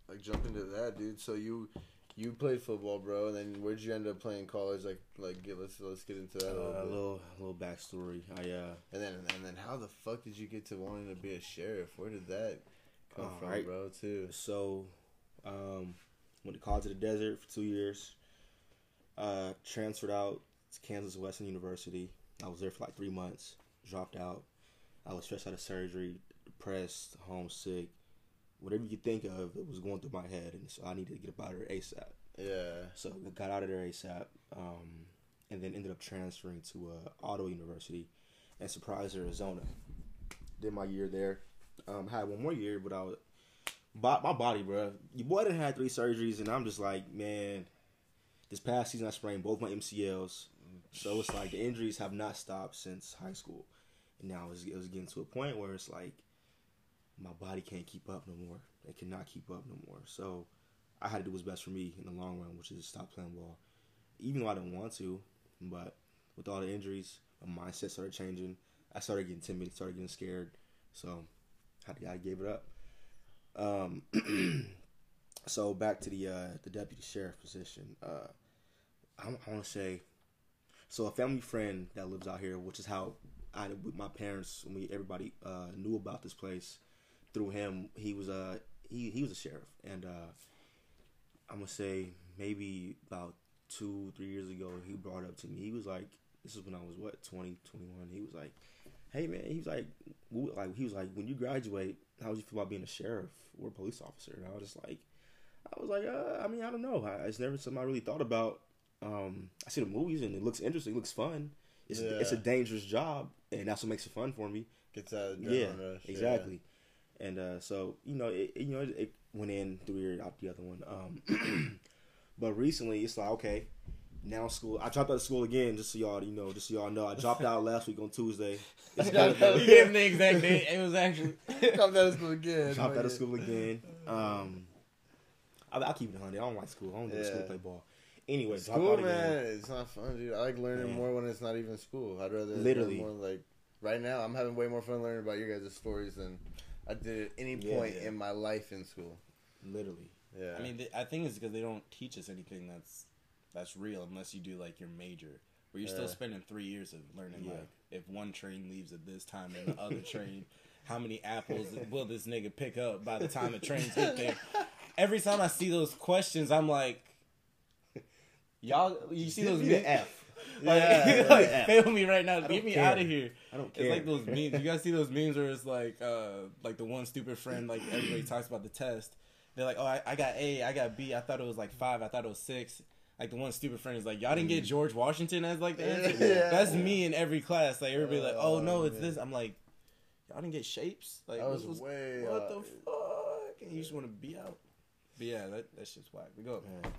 like jump into that, dude. So you you played football, bro, and then where'd you end up playing college? Like like get let's let's get into that a little Uh, little little backstory. I uh And then and then how the fuck did you get to wanting to be a sheriff? Where did that come from, right. bro? Too. so um went to college to the desert for two years. Uh transferred out to Kansas Wesleyan University. I was there for like three months. Dropped out. I was stressed out of surgery, depressed, homesick. Whatever you could think of, it was going through my head, and so I needed to get up out of there ASAP. Yeah. So I got out of there ASAP, um, and then ended up transferring to uh, Ottawa University in Surprise, Arizona. Did my year there. Um, had one more year, but I was bo- my body, bro. Your boy done had three surgeries, and I'm just like, man. This past season, I sprained both my MCLs, so it's like the injuries have not stopped since high school, and now it's, it was getting to a point where it's like my body can't keep up no more. It cannot keep up no more. So I had to do what's best for me in the long run, which is stop playing ball. Even though I didn't want to, but with all the injuries, my mindset started changing. I started getting timid, started getting scared. So I, I gave it up. Um, so back to the uh, the deputy sheriff position. Uh, I, I want to say, so a family friend that lives out here, which is how I with my parents, when we everybody uh, knew about this place through him. He was a he he was a sheriff, and uh, I'm gonna say maybe about two three years ago, he brought up to me. He was like, this is when I was what 20, 21. He was like, hey man, he was like, like he was like, when you graduate, how would you feel about being a sheriff or a police officer? And I was just like, I was like, uh, I mean, I don't know. I, it's never something I really thought about. Um, I see the movies and it looks interesting, it looks fun. It's Yeah. it's a dangerous job, and that's what makes it fun for me. Gets that adrenaline Yeah, rush. exactly. And uh, so you know, it, it- you know, it, it went in through ear out the other one. Um, but recently, it's like okay, now school. I dropped out of school again, just so y'all you know, just so y'all know. I dropped out last week on Tuesday. It's Yeah. gotta You gave the exact date. It was actually. dropped out of school again. dropped out of school again. Um, I, I'll keep it hundred. I don't like school. I don't go to school to play ball. Anyway, dropped School, out man, again. it's not fun, dude. I like learning Man. more when it's not even school. I'd rather learn Literally. more like right now. I'm having way more fun learning about your guys' stories than I did at any Yeah, point yeah. in my life in school. Literally. Yeah, I mean, th- I think it's because they don't teach us anything that's that's real unless you do like your major, where you're still spending three years of learning Yeah. like if one train leaves at this time and the other train, how many apples will this nigga pick up by the time the trains get there? Every time I see those questions, I'm like, y'all, you see Give those me memes? F. Like, Yeah, like, yeah. fail me right now. I Get me care. out of here. I don't care. It's like those memes. You guys see those memes where it's like, uh, like the one stupid friend, like everybody talks about the test. They're like, oh, I, I got A, I got B. I thought it was like five. I thought it was six. Like the one stupid friend is like, y'all didn't get George Washington as like the answer. Yeah. That's me in every class. Like everybody like, oh no, Oh, it's man. this. I'm like, y'all didn't get shapes. Like I was this way what the off. fuck? And you just want to be out. But yeah, that that's just whack. We go. Man.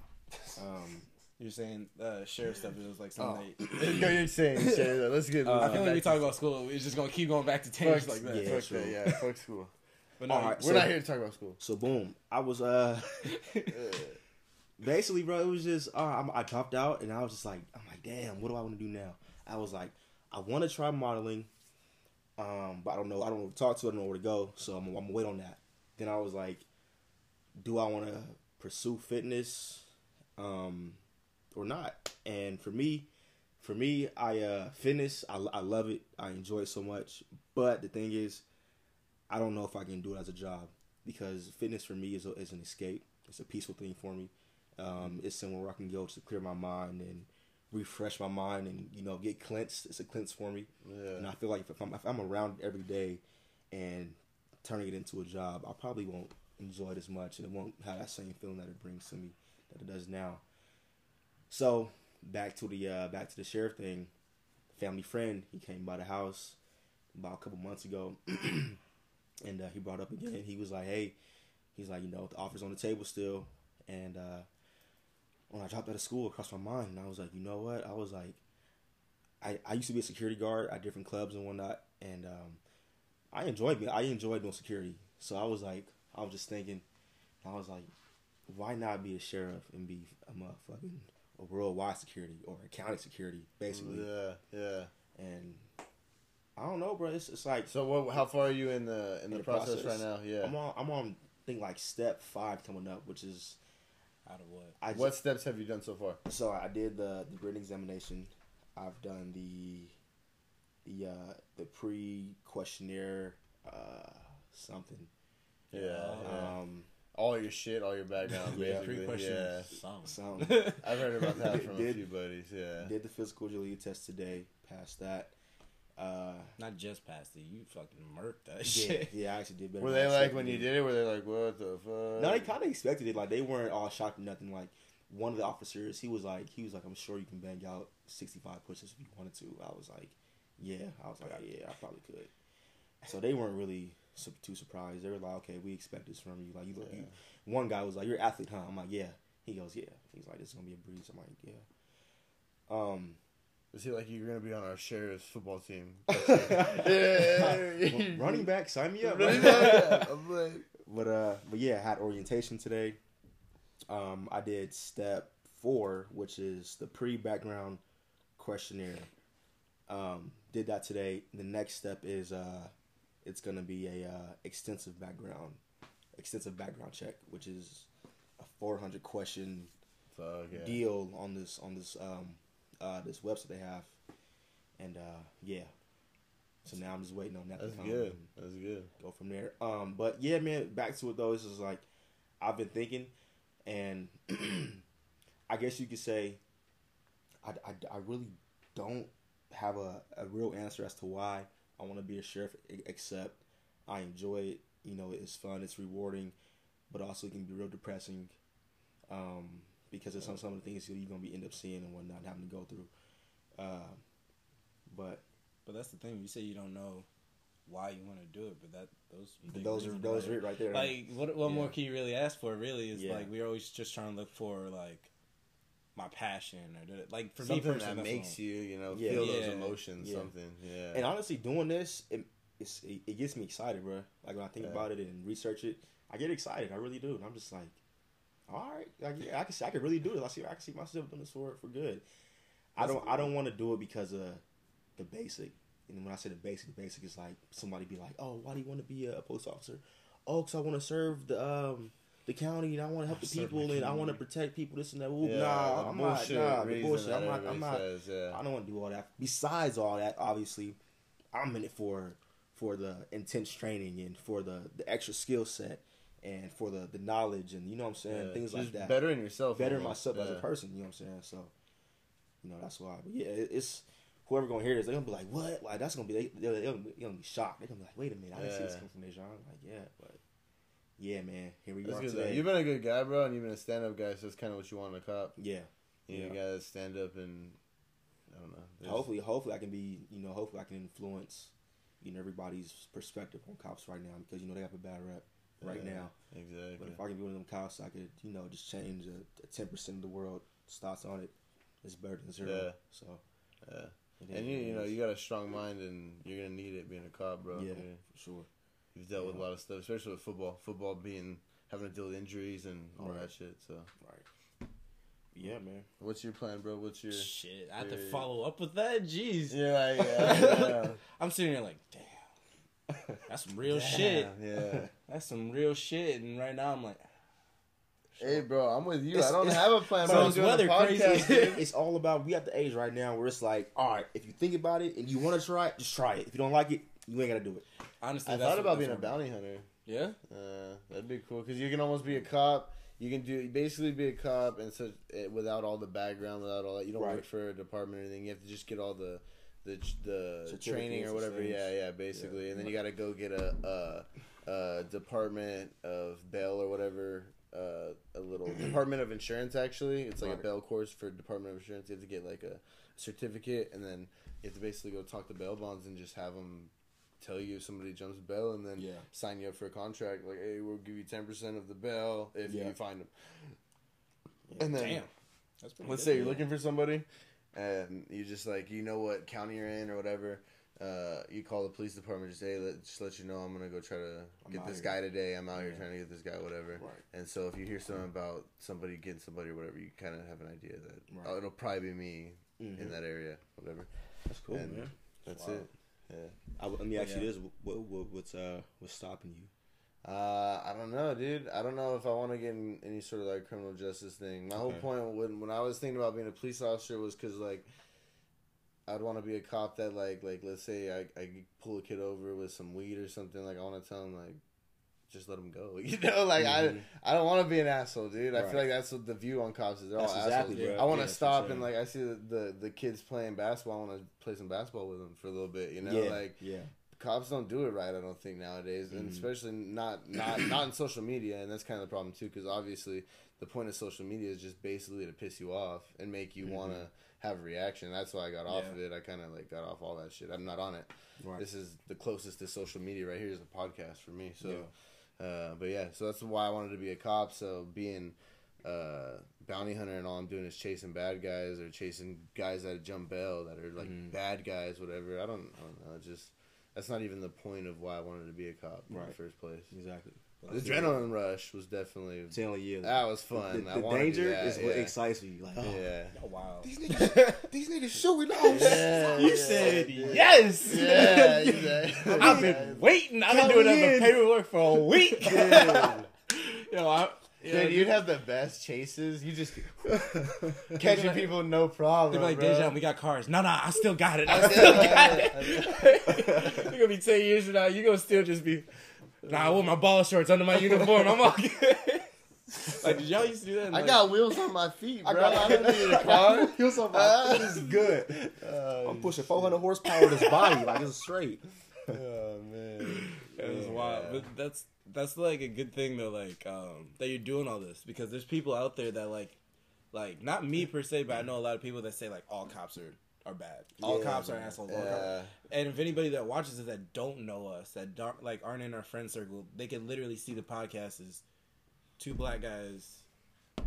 Um, You're saying uh, sheriff stuff. It was like Oh. something. That, Go, you're saying. Share that. Let's get. Uh, I let's feel like we talk to- about school. It's just gonna keep going back to Fuck, tangents like that. yeah. fuck true. that, yeah, fuck school. But no, Alright, We're So- not here to talk about school. so boom, I was uh. basically, bro, it was just uh, I'm, I dropped out, and I was just like, I'm like, damn, what do I want to do now? I was like, I want to try modeling, um, but I don't know, I don't know who to talk to, I don't know where to go, so I'm, I'm gonna wait on that. Then I was like, do I want to pursue fitness, um, or not? And for me, for me, I uh, fitness, I, I love it, I enjoy it so much, but the thing is, I don't know if I can do it as a job because fitness for me is, a, is an escape. It's a peaceful thing for me. Um, it's somewhere where I can go to clear my mind and refresh my mind and you know get cleansed. It's a cleanse for me, and I feel like if I'm if I'm around it every day and turning it into a job, I probably won't enjoy it as much, and it won't have that same feeling that it brings to me that it does now. So back to the uh, back to the sheriff thing. Family friend, he came by the house about a couple months ago, and uh, he brought up again. He was like, "Hey, he's like, you know, the offer's on the table still." And uh, when I dropped out of school, it crossed my mind, and I was like, you know what? I was like, I, I used to be a security guard at different clubs and whatnot, and um, I enjoyed I enjoyed doing security. So I was like, I was just thinking, I was like, why not be a sheriff and be a motherfucking a worldwide security or a county security, basically? Yeah, yeah. And I don't know, bro. It's, it's like So what? How far are you in the in the, the process, process. right now? Yeah. I'm on I'm on I think like step five coming up, which is out of what? I what steps have you done so far? So I did the the written examination. I've done the the uh, the pre questionnaire uh, something. Yeah. yeah. All your shit, all your background, Yeah, basically. Pre-question Yeah. is something. something. I've heard about that from a Did- few buddies. Yeah. did the physical agility test today. Passed that. Uh, Not just past it. You fucking murked that yeah, shit. yeah, I actually did better. Were they like when you did it? Were they like, what the fuck? No, they kind of expected it. Like they weren't all shocked or nothing. Like one of the officers, he was like, he was like, I'm sure you can bang out 65 pushes if you wanted to. I was like, yeah. I was like, yeah, I probably could. So they weren't really su- too surprised. They were like, okay, we expect this from you. Like, you look, you, one guy was like, you're an athlete, huh? I'm like, yeah. He goes, yeah. He's like, this is gonna be a breeze. I'm like, yeah. Um, Is he like you're gonna be on our sheriff's football team? well, running back, sign me up. Running back, But uh, but yeah, I had orientation today. Um, I did step four, which is the pre-background questionnaire. Um, did that today. The next step is uh, it's gonna be a uh, extensive background, extensive background check, which is a 400 question fuck yeah. deal on this on this um uh this website they have, and uh yeah. So now I'm just waiting on that. to That's good. That's good. Go from there. Um, but yeah, man, back to it though. This is like I've been thinking, and I guess you could say I, I, I really don't have a, a real answer as to why I want to be a sheriff, except I enjoy it. You know, it's fun, it's rewarding, but also it can be real depressing um, because of some some of the things you're gonna be end up seeing and whatnot, having to go through. Uh, but But that's the thing. You say you don't know why you want to do it, but that those big those are those right right there. Like, what what Yeah. more can you really ask for? Really, is Yeah. like we're always just trying to look for like my passion or it- like for something me personally, that makes what- you, you know, Yeah. feel those emotions. Yeah. Something. Yeah. And honestly, doing this, it, it's, it, it gets me excited, bro. Like when I think Yeah. about it and research it, I get excited. I really do. And I'm just like, all right, like, yeah, I can see, I can really do this. I see, I can see myself doing this for for good. I don't, I don't want to do it because of the basic. And when I say the basic, the basic is like somebody be like, oh, why do you want to be a police officer? Oh, because I want to serve the um the county and I want to help the people and I want to protect people. This and that. Ooh, yeah, nah, I'm not. Nah, the bullshit. I'm not. I'm not. says, yeah. I don't want to do all that. Besides all that, obviously, I'm in it for for the intense training and for the the extra skill set and for the the knowledge and you know what I'm saying Yeah, things like that. Bettering yourself. better almost. myself as a person. You know what I'm saying? So, you know that's why. But yeah, it- it's whoever gonna hear this, they're gonna be like, "What? Like that's gonna be they they're, they're, gonna, be, gonna be shocked. They're gonna be like, "Wait a minute, I didn't see this coming from Dejan." Like, yeah, but yeah, man, here we That's are good, though. today. You've been a good guy, bro, and you've been a stand-up guy, so that's kind of what you want in a cop. yeah, You Yeah. gotta stand up and I don't know. There's- hopefully, hopefully I can be, you know, hopefully I can influence, you know, everybody's perspective on cops right now because you know they have a bad rep right Yeah, now. Exactly. But if I can be one of them cops, I could, you know, just change a ten percent of the world thoughts on it. It's better than zero. Yeah. So, yeah. And you, you know, you got a strong mind, and you're gonna need it being a cop, bro. Yeah. You- for sure. You've dealt with a lot of stuff, especially with football. Football being having to deal with injuries and all Right. that shit. So, Right. Yeah, man. what's your plan, bro? What's your? Shit, I have to follow up with that. Jeez, Yeah, like, yeah, I'm sitting here like, damn, that's some real yeah. shit. Yeah. That's some real shit. And right now I'm like, Hey, bro, I'm with you. It's- I don't have a plan, bro, bro. I'm it's doing the weather podcast, crazy. it's all about we at the age right now where it's like, all right, if you think about it and you want to try it, just try it. If you don't like it, you ain't gotta do it. Honestly, I thought about being a bounty hunter. Yeah, Uh, that'd be cool because you can almost be a cop. You can do basically be a cop and such eh, without all the background, without all that. You don't Right. work for a department or anything. You have to just get all the the the Certificates training or whatever. things. Yeah, yeah, basically. And then you got to go get a, a, a department of bail or whatever. Uh, a little department of insurance actually. It's like Right. a bail course for department of insurance. You have to get like a certificate, and then you have to basically go talk to bail bonds and just have them tell you if somebody jumps bail, and then Yeah. sign you up for a contract. Like, hey, we'll give you ten percent of the bail if Yeah. you find them. And then damn. That's pretty let's good. say you're looking for somebody, and you just like you know what county you're in or whatever. Uh, you call the police department, just hey, let, just let you know I'm gonna go try to I'm get this here. guy today. I'm out here trying to get this guy, whatever. Right. And so if you hear something about somebody getting somebody or whatever, you kind of have an idea that Right. oh, it'll probably be me Mhm. in that area, whatever. That's cool, And man. That's Wow. it. Yeah. I, let me ask Yeah. you this: what, what what's uh what's stopping you? Uh, I don't know, dude. I don't know if I want to get in any sort of like criminal justice thing. My whole point when when I was thinking about being a police officer was because like I'd want to be a cop that like like let's say I I pull a kid over with some weed or something like I want to tell him like just let them go. You know, like Mhm. I I don't want to be an asshole, dude. I feel like that's what the view on cops is. They're That's all exactly, assholes. bro. I want to that's stop and like I see the, the the kids playing basketball. I want to play some basketball with them for a little bit. You know, yeah, like yeah, cops don't do it right. I don't think nowadays, and Mhm. especially not not not in social media, and that's kind of the problem too. Because obviously, the point of social media is just basically to piss you off and make you Mhm. want to have a reaction. That's why I got off Yeah. of it. I kind of like got off all that shit. I'm not on it. Right. This is the closest to social media right here is a podcast for me. So, Yeah. Uh, but yeah, so that's why I wanted to be a cop. So being uh, bounty hunter and all I'm doing is chasing bad guys or chasing guys that jump bail that are like Mhm. bad guys, whatever. I don't, I don't know. It's just that's not even the point of why I wanted to be a cop in the first place. Exactly. The adrenaline rush was definitely Telling you, that was fun. The, I the wanna do danger that, is what yeah. excites you. Like, oh, Yeah. Oh, wow. these niggas, these niggas shooting off. Yeah, You yeah. said yes. Yeah, exactly. I've been waiting. I've been doing up in. the paperwork for a week. Dude. Yo, I, Dude, you'd have the best chases. You just catching people no problem. They're like, bro. Dejan, we got cars. No, no, I still got it. I I still still got got it. You're gonna be ten years from now. You're gonna still just be, nah, I wore my ball shorts under my uniform. I'm all good. like, did y'all used to do that? in, I like- got wheels on my feet, bro. I got- I don't need a car. Heels on my Uh, feet is good. Oh, I'm pushing 400 horsepower in his body. Like, it's straight. Oh man, It was Yeah. wild, but that's that's like a good thing though. Like um, that you're doing all this because there's people out there that like, like not me per se, but I know a lot of people that say like all cops are are bad, all Yeah, cops are assholes. Yeah. And if anybody that watches this that don't know us, that don't like aren't in our friend circle, they can literally see the podcast as two black guys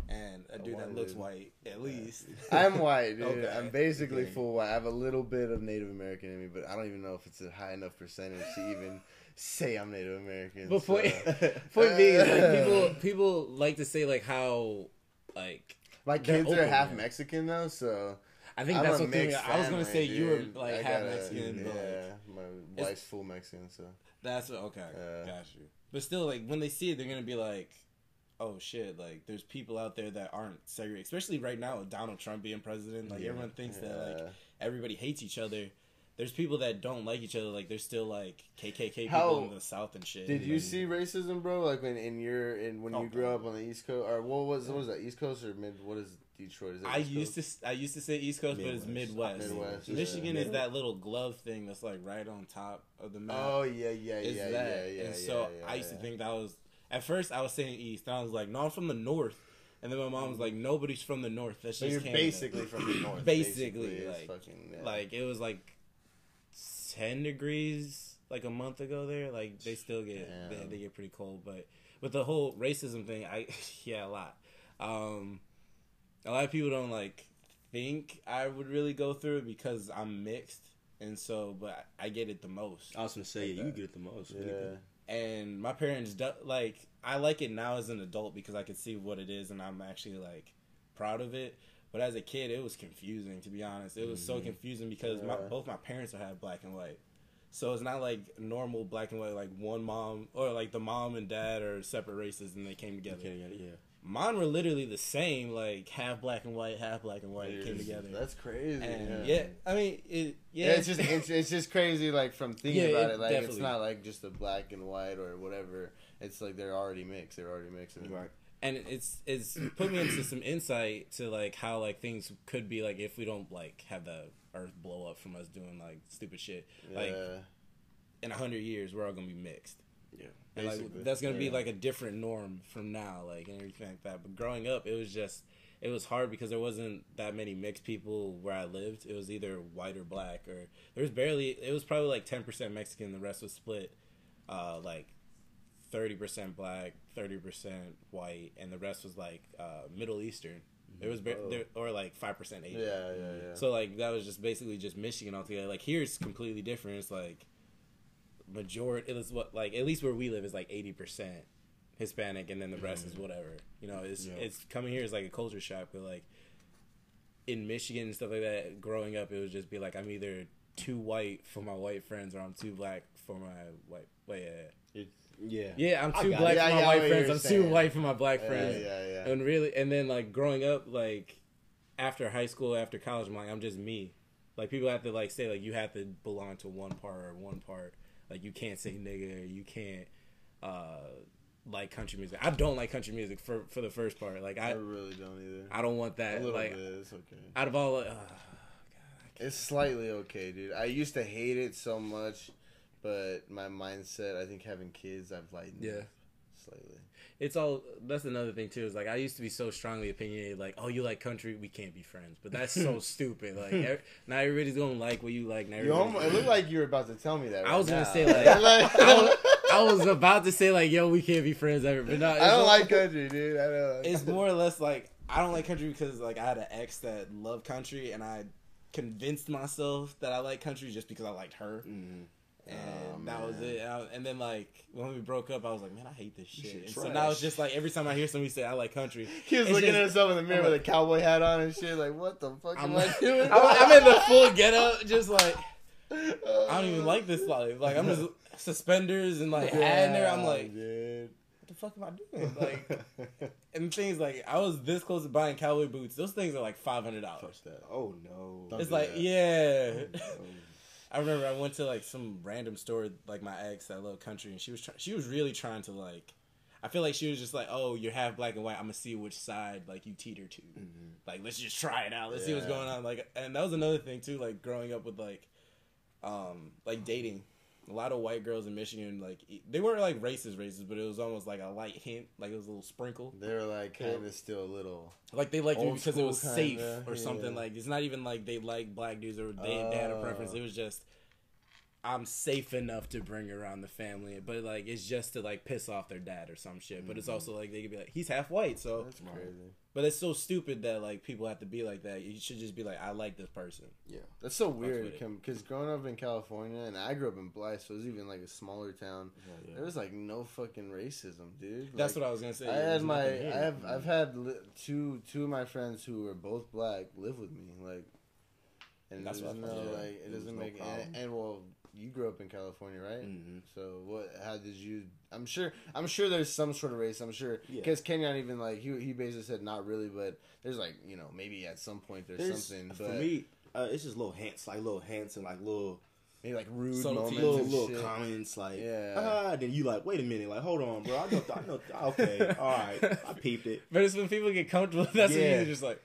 and a dude that white looks dude. white at least. I'm white, dude. Okay. I'm basically Okay. full white. I have a little bit of Native American in me, but I don't even know if it's a high enough percentage to even say I'm Native American. But so- point, point being is like people people like to say like how like My they're kids are half man. Mexican though, so I think I'm that's what threw me. I was gonna say you were like I half got a- Mexican. but, like, my wife's full Mexican, so That's okay. Yeah. Got you. But still, like when they see it, they're gonna be like, "Oh shit!" Like there's people out there that aren't segregated, especially right now with Donald Trump being president. Like Yeah. everyone thinks that like everybody hates each other. There's people that don't like each other. Like there's still like KKK people How- in the South and shit. Did you see racism, bro? Like when in your in when Oh, you grew God. up on the East Coast, or what was what was that East Coast or mid? What is Detroit? Is I East used Coast? to I used to say East Coast, but it's Midwest. Midwest. Midwest, yeah. Michigan is that little glove thing that's like right on top of the map. Oh yeah, yeah, is yeah, that. yeah, yeah. and so yeah, I used to think that was at first I was saying east, and I was like, no, I'm from the north. And then my mom was like, nobody's from the north. That's So just you're Canada. basically from the north. Basically, it's like- fucking, like it was like ten degrees like a month ago there. Like they still get they, they get pretty cold, but with the whole racism thing, I yeah a lot. Um, a lot of people don't like think I would really go through it because I'm mixed, and so but I get it the most. I was gonna say, yeah, you get it the most. yeah. and my parents do, like I like it now as an adult because I can see what it is and I'm actually like proud of it. But as a kid, it was confusing to be honest. It was so Mhm. confusing because my, both my parents have black and white, so it's not like normal black and white like one mom or like the mom and dad are separate races and they came together. Okay, yeah, yeah. Mine were literally the same, like half black and white, half black and white came It's- together. That's crazy. and yeah. yeah. I mean, it, yeah, Yeah, it's just it's, it's just crazy. Like from thinking Yeah, about it it, like it's not like just a black and white or whatever. It's like they're already mixed. They're already mixing. Right. and it's it's put me into some insight to like how like things could be like if we don't like have the earth blow up from us doing like stupid shit like in a hundred years we're all gonna be mixed Yeah. and like that's gonna be like a different norm from now like and everything like that but growing up it was just it was hard because there wasn't that many mixed people where I lived it was either white or black or there was barely it was probably like 10% Mexican the rest was split uh like 30% black 30% white and the rest was like uh middle eastern It was ba- Oh. there, or like 5% Asian. yeah, yeah, yeah. so like that was just basically just Michigan altogether. Like here it's completely different. It's like majority. It was what like at least where we live is like eighty percent Hispanic, and then the rest is whatever. You know, it's Yeah. it's coming here is like a culture shock. But like in Michigan and stuff like that, growing up, it would just be like I'm either too white for my white friends or I'm too black for my white. Wait, yeah, Yeah. yeah, I'm too black. Yeah, for my got white friends. I'm too white for my black yeah, friends. yeah, yeah. And really, and then like growing up, like after high school, after college, I'm like, I'm just me. Like people have to like say like you have to belong to one part or one part. Like you can't say nigga, you can't uh like country music. I don't like country music for for the first part. Like I I really don't either. I don't want a that. little Like bit. It's okay. out of all, uh, It's slightly okay, dude. I used to hate it so much but my mindset, I think having kids, I've lightened Yeah. slightly. It's all that's another thing too. Is like I used to be so strongly opinionated, like, oh, you like country, we can't be friends. But that's so stupid. Like ev- now everybody's gonna like what you like. Now You almost, it looked like you were about to tell me that. I right was gonna say, like- Like- I was, I was about to say like, yo, we can't be friends ever. But no, it's I don't all- like country, dude. I don't. It's more or less like I don't like country because like I had an ex that loved country, and I convinced myself that I like country just because I liked her. Mhm. Oh, and Oh, that was it. I- and then like when we broke up, I was like, man, I hate this shit. And so now it's just like every time I hear somebody say I like country, He was looking just- at himself in the mirror I'm with a cowboy hat on and shit. Like, what the fuck I'm am like- I doing? I'm, I'm in the full get up, just like I don't even like this life. Like I'm just suspenders and like hat in there. I'm like, dude. what the fuck am I doing? Like, and things like I was this close to buying cowboy boots. Those things are like five hundred dollars. Oh no. Don't It's like that. yeah. Oh, I remember I went to like some random store, like my ex that little country, and she was try- she was really trying to like. I feel like she was just like, "Oh, you're half black and white. I'm gonna see which side like you teeter to. mhm. Like, let's just try it out. Let's see what's going on." Like, and that was another thing too. Like growing up with like, um, like dating. A lot of white girls in Michigan, like they weren't like racist, racist, but it was almost like a light hint, like it was a little sprinkle. They were like kind of still a little. Like they liked because it was safe kinda, or something. Like it's not even like they like black dudes or they, they had a preference. Oh. It was just I'm safe enough to bring around the family, but like it's just to like piss off their dad or some shit. But it's Mm-hmm. also like they could be like he's half white, so That's crazy. but it's so stupid that like people have to be like that. You should just be like I like this person. Yeah. That's so weird because growing up in California and I grew up in Blythe, so it was even like a smaller town. Yeah, yeah. There was like no fucking racism, dude. That's Like, what I was gonna say. I had my. I have. I've had li- two two of my friends who were both black live with me, like, and That's what I no thought, yeah. like it There was doesn't no make and, and well, you grew up in California, right? Mhm. So what? How did you? I'm sure. I'm sure there's some sort of race. I'm sure Yeah. because Kenyon even like he he basically said not really, but there's like you know maybe at some point there's, There's- something, for but me, uh, it's just little hints, like little hints and like little maybe like rude moments, little and little comments like Yeah. ah then you like wait a minute like hold on bro I know I know okay all right I peeped it But it's when people get comfortable. That's when you're just like,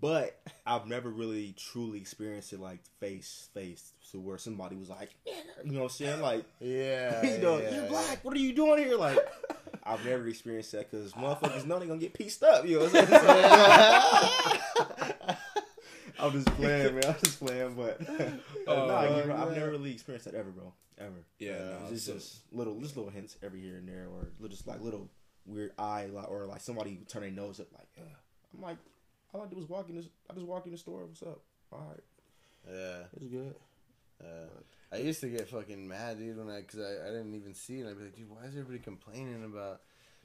but I've never really truly experienced it like face face to where somebody was like you know what I'm saying? Like Yeah, you know yeah, you're yeah. black what are you doing here? Like I've never experienced that because motherfuckers know they gonna get pieced up you know what I'm saying? I'm just playing man. I'm just playing but Oh, nah, you-. I've never really experienced that ever bro. Ever. Yeah, Yeah, no, It's so- just little, just little hints every here and there, or just like little weird eye, or like somebody turn their nose up, like, yeah. I'm like, all I did was walk in this. I just walked in the store. What's up? All right, yeah. it's good. Uh, I used to get fucking mad, dude, when I because I, I didn't even see it. I'd be like, dude, why is everybody complaining about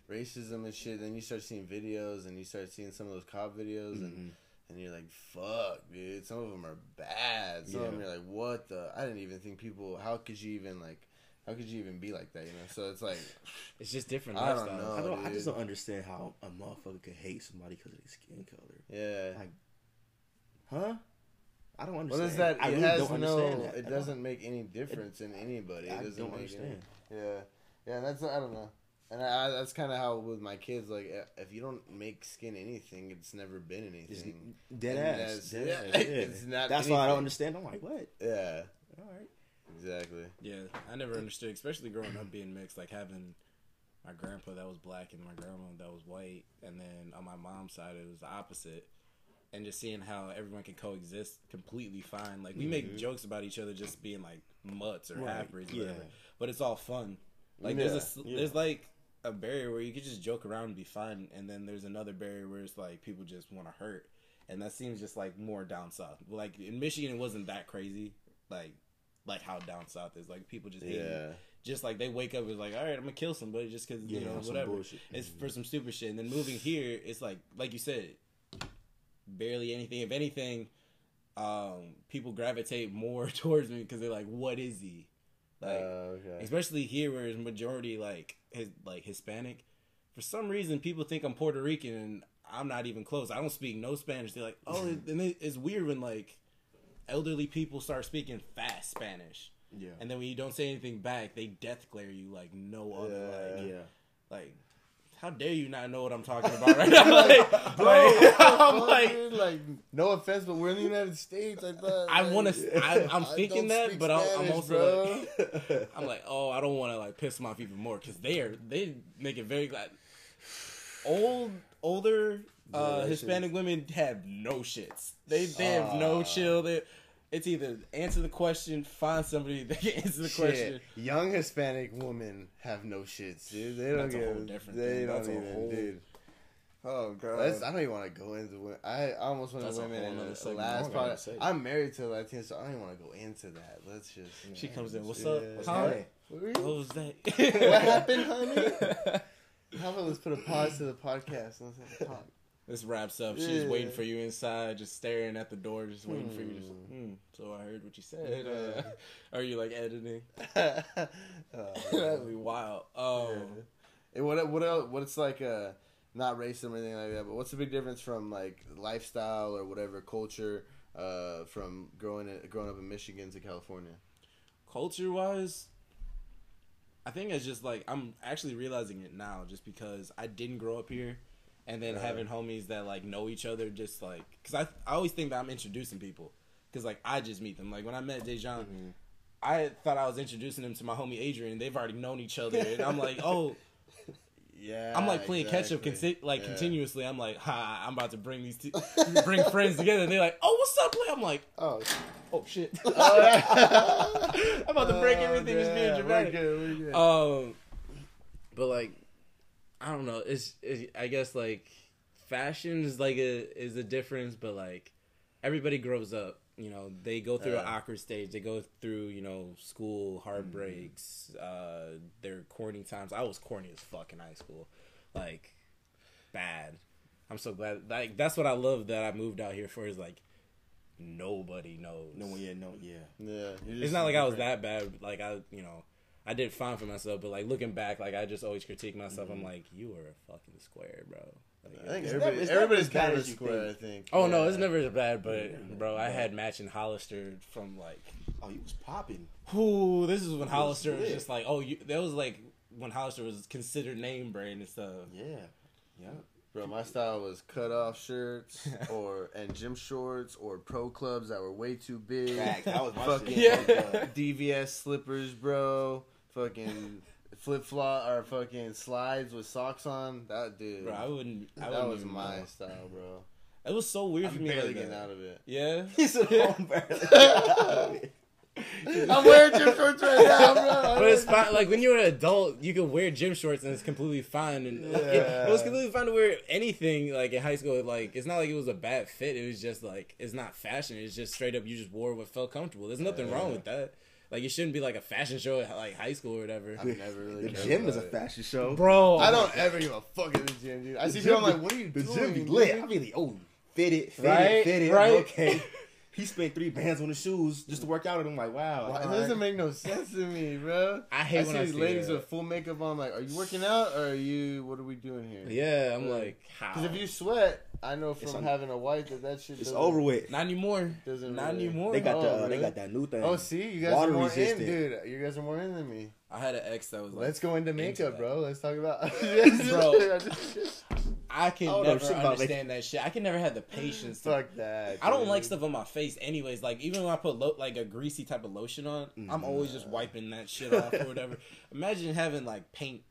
racism and shit? Then you start seeing videos, and you start seeing some of those cop videos, and Mhm. and you're like, fuck, dude. Some of them are bad. Some of them you're like, what the? I didn't even think people. How could you even like? How could you even be like that? You know. So it's like, it's just different I don't know. I don't. I just don't understand how a motherfucker could hate somebody because of their skin color. yeah. Like, Huh? I don't understand. What is that? I it really has don't no. understand that It doesn't make any difference in anybody. It I doesn't don't make understand. Any, yeah, yeah. That's I don't know. And I, I, that's kind of how with my kids. Like, eh, if you don't make skin anything, it's never been It's anything. dead And ass. that's- Dead yeah, ass, yeah. it's not That's why I don't understand. I'm like, what? Yeah, All right. Exactly. Yeah, I never understood, especially growing up being mixed, like having my grandpa that was black and my grandma that was white, and then on my mom's side it was the opposite. And just seeing how everyone can coexist completely fine. Like we make mm-hmm. jokes about each other just being like mutts or Right, half breeds, yeah. whatever. But it's all fun. Like there's a yeah. there's like a barrier where you could just joke around and be fun, and then there's another barrier where it's like people just want to hurt, and that seems just like more down south. Like in Michigan, it wasn't that crazy. Like like how down south is. Like people just hate you Yeah, just like they wake up and is like, all right, I'm gonna kill somebody just because you know whatever. bullshit. It's for some stupid shit. And then moving here, it's like like you said, barely anything. If anything, um, people gravitate more towards me because they're like, what is he? Like, Uh, okay. especially here where it's majority like his like Hispanic. For some reason, people think I'm Puerto Rican and I'm not even close. I don't speak no Spanish. They're like, oh, and it's weird when like elderly people start speaking fast Spanish. Yeah. And then when you don't say anything back, they death glare you like no other. Yeah. Like, yeah. like how dare you not know what I'm talking about right now? like, Bro, like, I'm like, dude, like, no offense, but we're in the United States. I thought. I like, want to. I'm thinking that, but I'm, I'm also like, I'm like, oh, I don't want to like piss them off even more because they are they make it very glad. Old older uh, Hispanic women have no shits. They they have no Ah. chill. They, it's either answer the question, find somebody that can answer the Shit. question. Young Hispanic women have no shits, dude. They don't That's a whole different they thing. don't That's a even, whole- dude. Oh god. That's, I don't even want to go into. wo- I, I almost went That's to a women in the segment. last part. I'm married to a Latina, so I don't even want to go into that. Let's just. She comes in. What's Yeah. up? What's Huh? What, were What you, was that? what happened, honey? How about let's put a pause to the podcast and let's have a talk. This wraps up. She's Yeah. waiting for you inside, just staring at the door, just waiting for you. To, Hmm. hmm. So I heard what you said. Uh, are you like editing? oh, That'd be wild. Oh, And what what else, what it's like uh not racism or anything like that, but what's the big difference from like lifestyle or whatever culture uh from growing in, growing up in Michigan to California? culture wise, I think it's just like I'm actually realizing it now, just because I didn't grow up here, and then Right. having homies that like know each other, just like because I I always think that I'm introducing people, because like I just meet them. Like when I met Dejan. Mm-hmm. I thought I was introducing him to my homie Adrian. They've already known each other, and I'm like, "Oh, Yeah, I'm like playing catch up consi- like Yeah. continuously. I'm like, ha, I'm about to bring these two, bring friends together. And they're like, oh, what's up, play? I'm like, oh, oh shit. Oh, I'm about to break Oh, everything being yeah, dramatic. We're good, we're good. Um, but like, I don't know. It's, it's I guess like fashion is like a is a difference, but like everybody grows up. You know, they go through an Yeah. awkward stage. They go through you know school heartbreaks, uh, their corny times. I was corny as fuck in high school, like bad. I'm so glad. Like that's what I love that I moved out here for. Is like nobody knows. no one, yeah, no, yeah. yeah, It's not like I was that bad. Like I, you know, I did fine for myself. But like looking back, like I just always critique myself. I'm mm-hmm. like, you are a fucking square, bro. Like, I think everybody, never- everybody's kind of as a you square. I think. think. oh no, it's never as bad. But Yeah. bro, I had matching Hollister from like, Oh, you was popping. whoo, this is when was Hollister was lit. just like, oh, you. That was like when Hollister was considered name brand and stuff. Yeah, yeah. Bro, my style was cut off shirts or and gym shorts or pro clubs that were way too big. Facts. That was my Fucking shit. Yeah. DVS slippers, bro. Fucking flip flop or fucking slides with socks on. That dude. Bro, I wouldn't. I that wouldn't was my know. style, bro. It was so weird I'm for me. barely like getting that. out of it. Yeah. He's a home barely. I'm wearing gym shorts right now, bro. But it's fine. Like when you're an adult, you can wear gym shorts and it's completely fine. And Yeah. it was completely fine to wear anything. Like in high school, like it's not like it was a bad fit. It was just like it's not fashion. It's just straight up you just wore what felt comfortable. There's nothing wrong with that. Like it shouldn't be like a fashion show at like high school or whatever. I've never really. The gym is a fashion show. Bro, I don't ever give a fuck at the gym, dude. I The see gym people. I'm like, what are you The doing? gym be lit. dude? I be like, oh, fitted, fitted, Right, fitted. right. Okay. He spent three bands on his shoes just to work out, and I'm like, wow. Why- It doesn't make no sense to me, bro. I hate I when see I these see ladies that. with full makeup on. Like, are you working out or are you? What are we doing here? Yeah, I'm like, how? Because if you sweat, I know from un- having a wife that that shit. It's doesn't- over with. not anymore. Doesn't Not really- anymore. They got Oh, the uh, really? they got that new thing. Oh, see, you guys Water are more resistant. in, dude. You guys are more in than me. I had an ex that was like, Let's go into into makeup, that. bro. Let's talk about. Bro. I can I never shit about understand that shit. I can never have the patience to Fuck that. I don't like stuff on my face, anyways. Like even when I put lo- like a greasy type of lotion on, I'm always just wiping that shit off or whatever. Imagine having like paint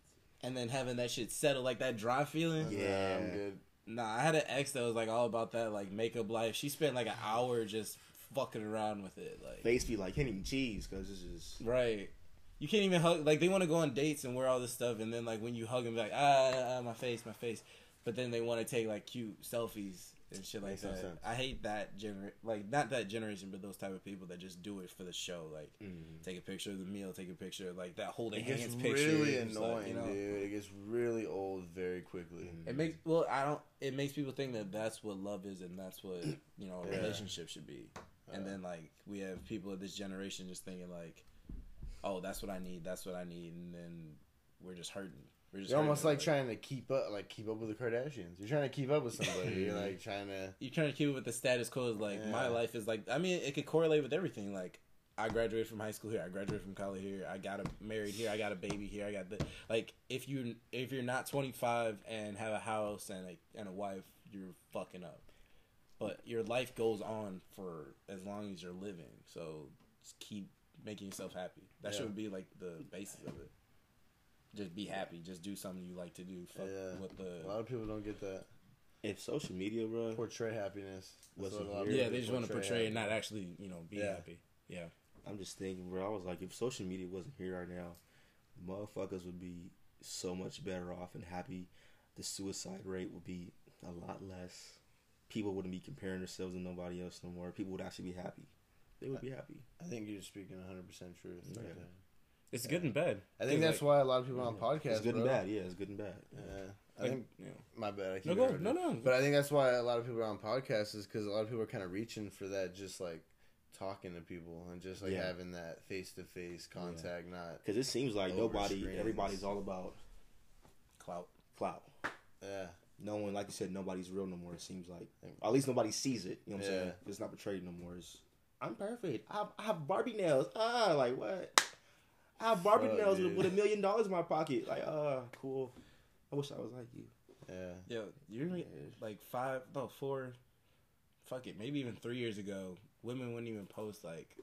and then having that shit settle like that dry feeling. Yeah. I'm good. Nah, I had an ex that was like all about that like makeup life. She spent like an hour just fucking around with it, like Face be like can't even cheese because this is. right. You can't even hug. Like they want to go on dates and wear all this stuff, and then like when you hug them, like ah, ah, my face, my face. But then they want to take like cute selfies and shit like Makes that. sense. I hate that gener like not that generation, but those type of people that just do it for the show. Like mm-hmm. take a picture of the meal, take a picture like that holding It gets hands picture. really It's like, annoying, you know, dude. It gets really old very quickly. It makes well, I don't. It makes people think that that's what love is, and that's what you know a Yeah. relationship should be. And then like we have people of this generation just thinking like, oh, that's what I need, that's what I need, and then we're just hurting. We're just You're almost like trying to keep up, like keep up with the Kardashians. You're trying to keep up with somebody. You're like trying to. You're trying to keep it with the status quo. Is like my life is like. I mean, it could correlate with everything. Like I graduated from high school here. I graduated from college here. I got a married here. I got a baby here. I got the like. If you if you're not 25 and have a house and a and a wife, you're fucking up. But your life goes on for as long as you're living. So just keep making yourself happy. That Yeah. should be like the basis of it. Just be happy. Just do something you like to do. Fuck Yeah. what the A lot of people don't get that. If social media, bro, Portray happiness. That's Wasn't what a lot of yeah, people they just want to portray and not actually, you know, be Yeah. happy. Yeah. I'm just thinking, bro. I was like, if social media wasn't here right now, motherfuckers would be so much better off and happy. The suicide rate would be a lot less. People wouldn't be comparing themselves to nobody else no more. People would actually be happy. They would be happy. I think you're speaking 100% truth. right Yeah. there. It's good and bad. I think that's like, why a lot of people on podcasts. It's good and bad. Yeah, it's good and bad. Yeah. I like, think you know. my bad. I keep No, go. No, no. But I think that's why a lot of people are on podcasts is because a lot of people are kind of reaching for that, just like talking to people and just like Yeah. having that face to face contact. Not Because it seems like nobody, screens. everybody's all about clout. clout. yeah, No one, like you said, nobody's real no more. It seems like, at least nobody sees it. You know what I'm saying? It's not portrayed no more. It's, I'm perfect. I have, I have Barbie nails. Ah, like what? I have Barbie Fuck, nails with, with a million dollars in my pocket. Like, ah, cool. I wish I was like you. yeah. Yo, you remember like five, no, four, fuck it, maybe even three years ago, women wouldn't even post like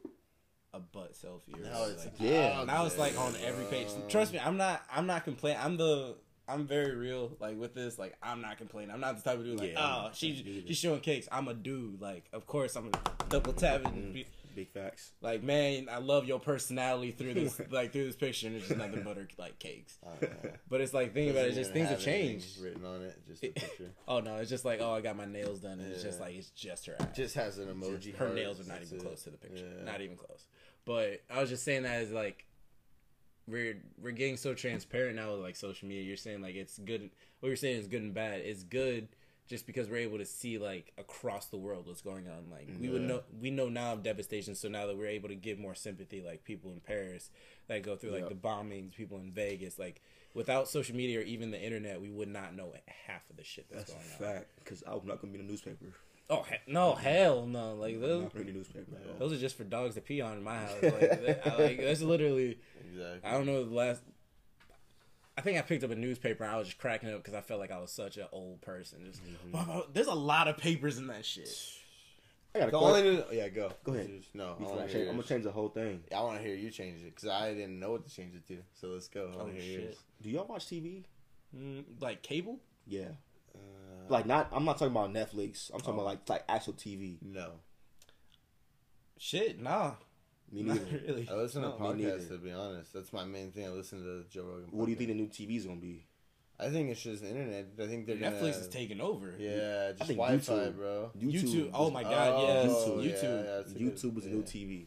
a butt selfie. Or Now like, Yeah. out now it's like on every page. bro. Trust me, I'm not. I'm not complaining. I'm the. I'm very real. Like with this, like I'm not complaining. I'm not the type of dude like, Yeah, oh, I'm- she's she's showing cakes. I'm a dude. Like, of course, I'm gonna double tap it. and Mhm. Big facts. Like, man, I love your personality through this, like through this picture, and it's just nothing but like cakes. I don't know. But it's like thinking about it, just things have changed. Written on it, just a picture. Oh no, it's just like oh I got my nails done and it's just like it's just her ass. just has an emoji. her nails are not even it. close to the picture. Yeah. Not even close. But I was just saying that as like we're we're getting so transparent now with like social media. You're saying like it's good what you're saying is good and bad. It's good just because we're able to see like across the world what's going on. Like we would know we know now of devastation, so now that we're able to give more sympathy, like people in Paris that go through like Yep. the bombings, people in Vegas, like without social media or even the internet, we would not know half of the shit that's, That's a going on. fact. Because I'm not gonna be in the newspaper. Oh he- no, hell no! Like I'm those, not reading the newspaper. at all. those are just for dogs to pee on in my house. Like, that, I, like that's literally. Exactly. I don't know the last. I think I picked up a newspaper and I was just cracking up because I felt like I was such an old person. Just, Wow, there's a lot of papers in that shit. I got a The question. only yeah, go. Go ahead. Just- No, I I change, I'm gonna change the whole thing. I want to hear you change it because I didn't know what to change it to. So let's go. I Oh, want to hear shit. yours. Do y'all watch TV? Mm, like cable? Yeah. Uh, Like not. I'm not talking about Netflix. I'm talking Oh. about like like actual TV. no. Shit, nah. Me Not really. I listen to No, me podcasts to be honest. That's my main thing. I listen to Joe Rogan. What do you think the new TV is gonna be? I think it's just the internet. I think they're Netflix gonna, is taking over. Yeah, just think Wi-Fi, YouTube. bro. YouTube. Oh my god, oh, yes. Oh, YouTube. yeah, that's a good- YouTube is the yeah. new TV.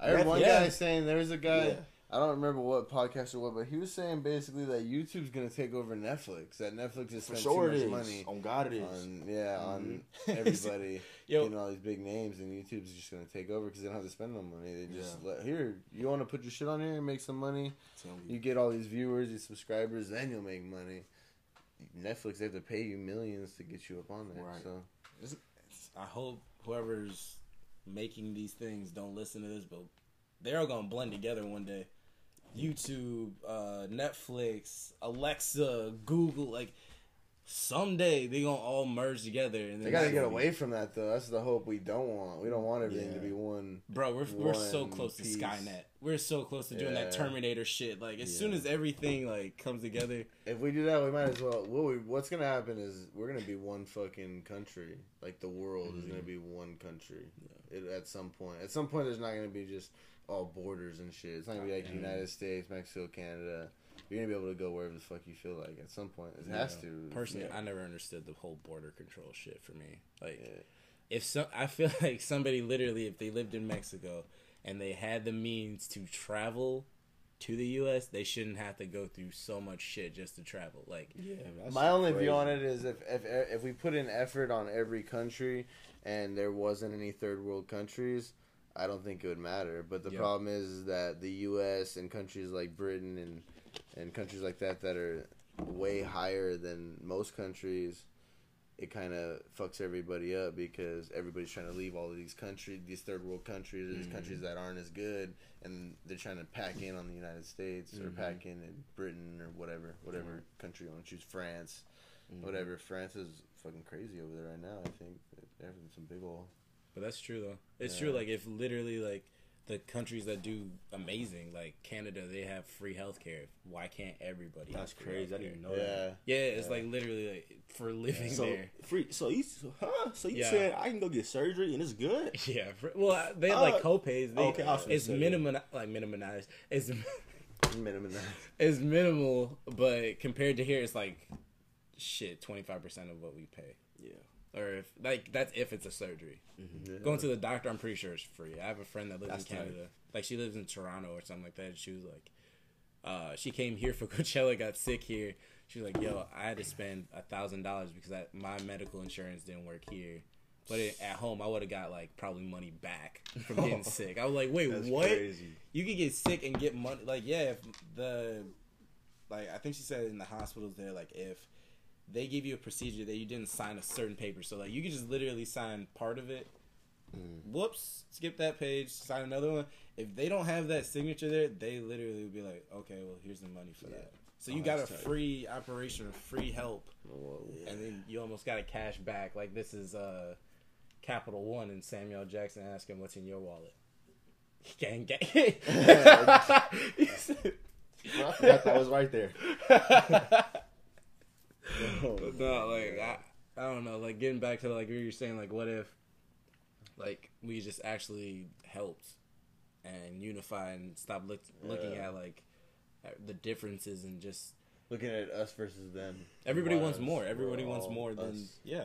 I heard one Yeah. guy saying there was a guy. I don't remember what podcast or what, but he was saying basically that YouTube's gonna take over Netflix. That Netflix has spent sure too much money On God it is. on yeah on Mhm. everybody Yo. getting all these big names, and YouTube's just gonna take over because they don't have to spend no money. They just Yeah. let here. You want to put your shit on here and make some money. Me. You get all these viewers, these subscribers, then you'll make money. Netflix they have to pay you millions to get you up on there. Right. So I hope whoever's making these things don't listen to this, but they're all gonna blend together one day. YouTube, uh, Netflix, Alexa, Google, like someday they gonna all merge together. And they gotta get away from that though. That's the hope we don't want. We don't want everything to be one. Bro, we're we're so one close to. Skynet. We're so close to doing that Terminator shit. Like as Yeah. soon as everything like comes together, If we do that, we might as well. What we, what's gonna happen is we're gonna be one fucking country. Like the world is Mm-hmm. gonna be one country. It, at some point, at some point, there's not gonna be just all borders and shit. It's not gonna be like the United States, Mexico, Canada. You're gonna be able to go wherever the fuck you feel like. At some point, it has to. personally, Yeah. I never understood the whole border control shit for me. Like Yeah. if so, I feel like somebody literally if they lived in Mexico and they had the means to travel to the US, they shouldn't have to go through so much shit just to travel. Like Yeah. My only crazy. view on it is if, if if we put in effort on every country and there wasn't any third world countries, I don't think it would matter. But the Yeah. problem is, that the U.S. and countries like Britain and and countries like that that are way higher than most countries, it kind of fucks everybody up because everybody's trying to leave all of these countries, these third world countries, these mm-hmm. countries that aren't as good, and they're trying to pack in on the United States or mm-hmm. pack in in Britain or whatever, whatever mm-hmm. country you want to choose, France, whatever. France is fucking crazy over there right now. I think they're having some big ol' But that's true though. It's Yeah. true. Like if literally like the countries that do amazing, like Canada, they have free healthcare. Why can't everybody? have That's free crazy. I didn't even know yeah. that. Yeah, it's like literally like for living So there. free. So you, huh? So you Yeah. said I can go get surgery and it's good? Yeah, for, well, they have Uh, like copays. They, okay, I was it's minimum, like minimized. It's minimum. it's minimal, but compared to here, it's like shit, twenty five percent of what we pay. Yeah. Or if like that's if it's a surgery. Yeah. Going to the doctor, I'm pretty sure it's free. I have a friend that lives That's in tight. Canada. Like she lives in Toronto or something like that. She was like, uh, she came here for Coachella, got sick here. She was like, "Yo, I had to spend a thousand dollars because I, my medical insurance didn't work here." But it, at home, I would have got like probably money back from getting sick. I was like, "Wait, That's what? crazy. You could get sick and get money? Like, yeah, if the like I think she said in the hospitals there, like if they give you a procedure that you didn't sign a certain paper, so like you could just literally sign part of it. Whoops, skip that page, sign another one. If they don't have that signature there, they literally would be like, okay, well here's the money for that. So you Oh, got a tight. free operation free help, Whoa. and then you almost got a cash back. Like this is uh, Capital One and Samuel Jackson asking what's in your wallet. Gang gang. I that was right there. But no, like I, I don't know. Like getting back to like you're saying, like what if, like we just actually helped and unify and stop look, looking Yeah. at like at the differences and just Looking at us versus them. everybody Why wants us? more. Everybody We're wants more than us. yeah.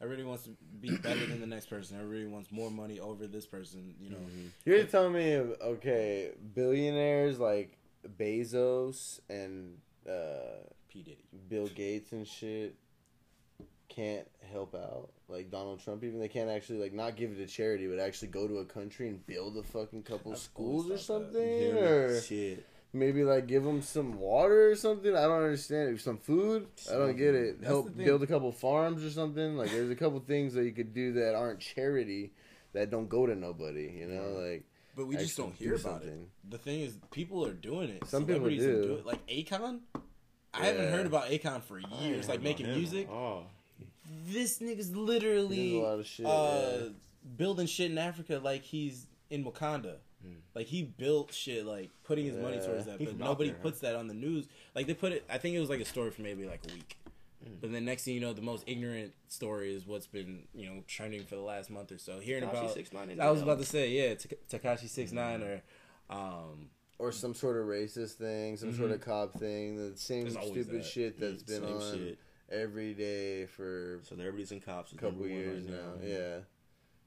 Everybody wants to be better than the next person. Everybody wants more money over this person. You know, mm-hmm. You're telling me, okay, billionaires like Bezos and uh, P Diddy. Bill Gates and shit can't help out. Like Donald Trump, even they can't actually like not give it to charity, but actually go to a country and build a fucking couple I've schools or something, or shit. maybe like give them some water or something. I don't understand. Some food. I don't get it. That's Help build a couple farms or something. Like there's a couple things that you could do that aren't charity that don't go to nobody. You know, like But we just don't hear do about it. The thing is, people are doing it. Some people Celebrities are do. it. Like Akon. I haven't heard about Akon for years. Like making music. Oh. This nigga's There's literally a lot of shit. uh, yeah. building shit in Africa like he's in Wakanda. Like he built shit, like putting his money towards that, He but nobody there, huh? puts that on the news. Like they put it. I think it was like a story for maybe like a week. Mm. But then next thing you know, the most ignorant story is what's been you know trending for the last month or so. Hearing Tekashi about, 6ix9ine I was about to say, yeah, Tekashi Six Nine mm. or um, or some sort of racist thing, some sort of mm-hmm. cop thing, the same stupid that. shit that's been on shit. every day for Celebrities and cops. a couple years right now. Yeah.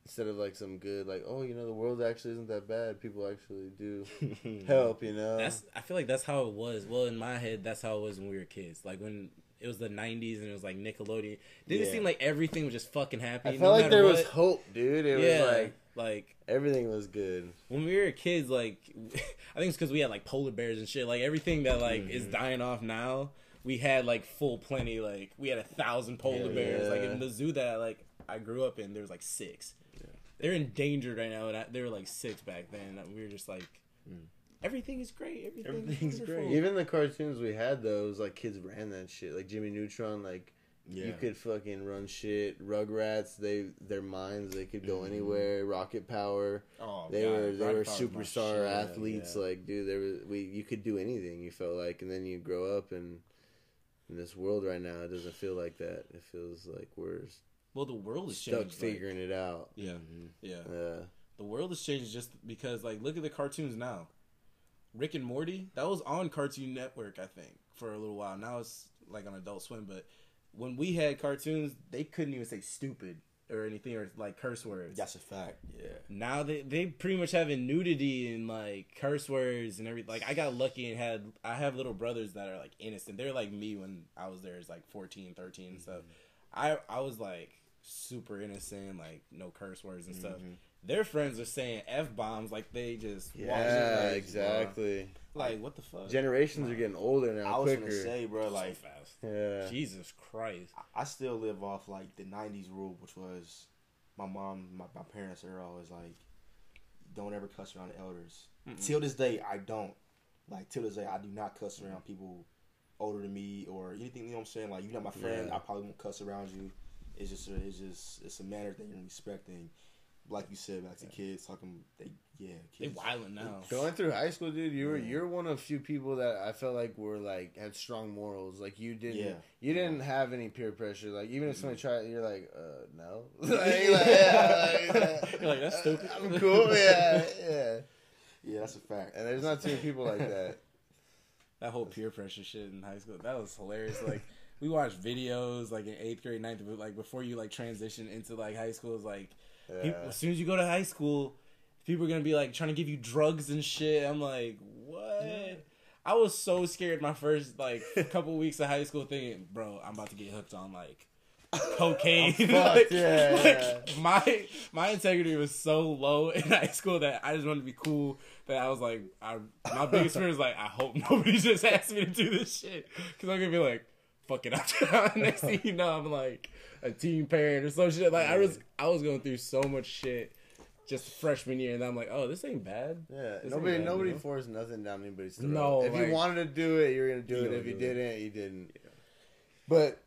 Instead of like some good, like, oh, you know, the world actually isn't that bad. People actually do help, you know. That's I feel like that's how it was. Well, in my head, that's how it was when we were kids. Like when it was the '90s and it was like Nickelodeon. Didn't it seem like everything was just fucking happy? I no felt like matter there was hope, dude. It yeah, was like like everything was good. when we were kids. Like I think it's because we had like polar bears and shit. Like everything that like is Mm-hmm. dying off now. We had like full plenty. Like we had a thousand polar Hell bears. Like in the zoo that like I grew up in, there was like six. They're endangered right now, and I, they were like six back then. We were just like, everything is great. Everything Everything's wonderful." great. Even the cartoons we had, though, it was like kids ran that shit. Like Jimmy Neutron, like Yeah. you could fucking run shit. Rugrats, they their minds, they could go mm-hmm. anywhere. Rocket Power, Oh, they God, were they Rocket were superstar athletes. yeah. Like, dude, there was we you could do anything. You felt like, and then you grow up and. In this world right now, it doesn't feel like that. It feels like we're Well, the world is stuck changed. like- figuring it out. yeah, mm-hmm. yeah. Yeah. The world has changed just because, like, look at the cartoons now. Rick and Morty, that was on Cartoon Network, I think, for a little while. Now it's like on Adult Swim, but when we had cartoons, they couldn't even say stupid or anything or like curse words. That's a fact. Yeah. Now they they pretty much having nudity and like curse words and everything. Like I got lucky and had I have little brothers that are like innocent. They're like me when I was there. is like 14, 13 and stuff. Mm-hmm. I I was like super innocent, like no curse words and stuff. Mm-hmm. Their friends are saying f bombs like they just walked in, Yeah, like, exactly. Like what the fuck? Generations are getting older now. I was quicker. gonna say, bro, so like fast. yeah. Jesus Christ. I still live off like the '90s rule, which was my mom, my, my parents are always like, "Don't ever cuss around the elders." Mm-mm. Till this day, I don't. Like till this day, I do not cuss around people older than me or anything. You know what I'm saying? Like you're not my friend, Yeah. I probably won't cuss around you. It's just, a, it's just, it's a manner thing and respecting. Like you said, back to kids talking, they yeah, They kids. wilding now. Going through high school, dude, you were Yeah. you're one of a few people that I felt like were like had strong morals. Like you didn't Yeah. you didn't have any peer pressure. Like even if somebody tried, you're like, uh, no. like, Yeah. like, yeah, like, You're like, "That's stupid." I'm cool. Yeah, yeah. Yeah, that's a fact. And there's not too many people like that. That whole peer pressure shit in high school, that was hilarious. Like we watched videos like in eighth grade, ninth, but like before you like transition into like high school, it's like Yeah. people, as soon as you go to high school, people are gonna be like trying to give you drugs and shit. I'm like, what? I was so scared my first like couple weeks of high school, thinking, bro, I'm about to get hooked on like cocaine. I'm Like- yeah, like, My my integrity was so low in high school that I just wanted to be cool. That I was like, I my biggest fear is like, I hope nobody just asks me to do this shit because I'm gonna be like, fuck it up. Next thing you know, I'm like a teen parent or some shit. Like I was I was going through so much shit just freshman year, and I'm like, oh, this ain't bad. Yeah, This nobody bad, nobody you know? forced nothing down anybody's throat. No, if like- you wanted to do it, you're gonna do it. If you it. didn't, you didn't. But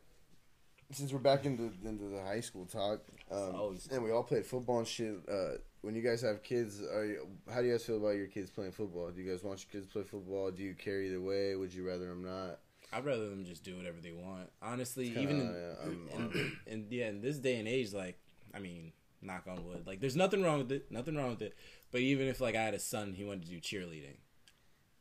since we're back into into the high school talk, um, Always. and we all played football and shit. Uh, when you guys have kids, are you, how do you guys feel about your kids playing football? Do you guys want your kids to play football? Do you care either way? Would you rather them not? I'd rather them just do whatever they want. Honestly, kinda, even in, yeah, in, in yeah, in this day and age, like I mean, knock on wood, like there's nothing wrong with it, nothing wrong with it. But even if like I had a son, he wanted to do cheerleading,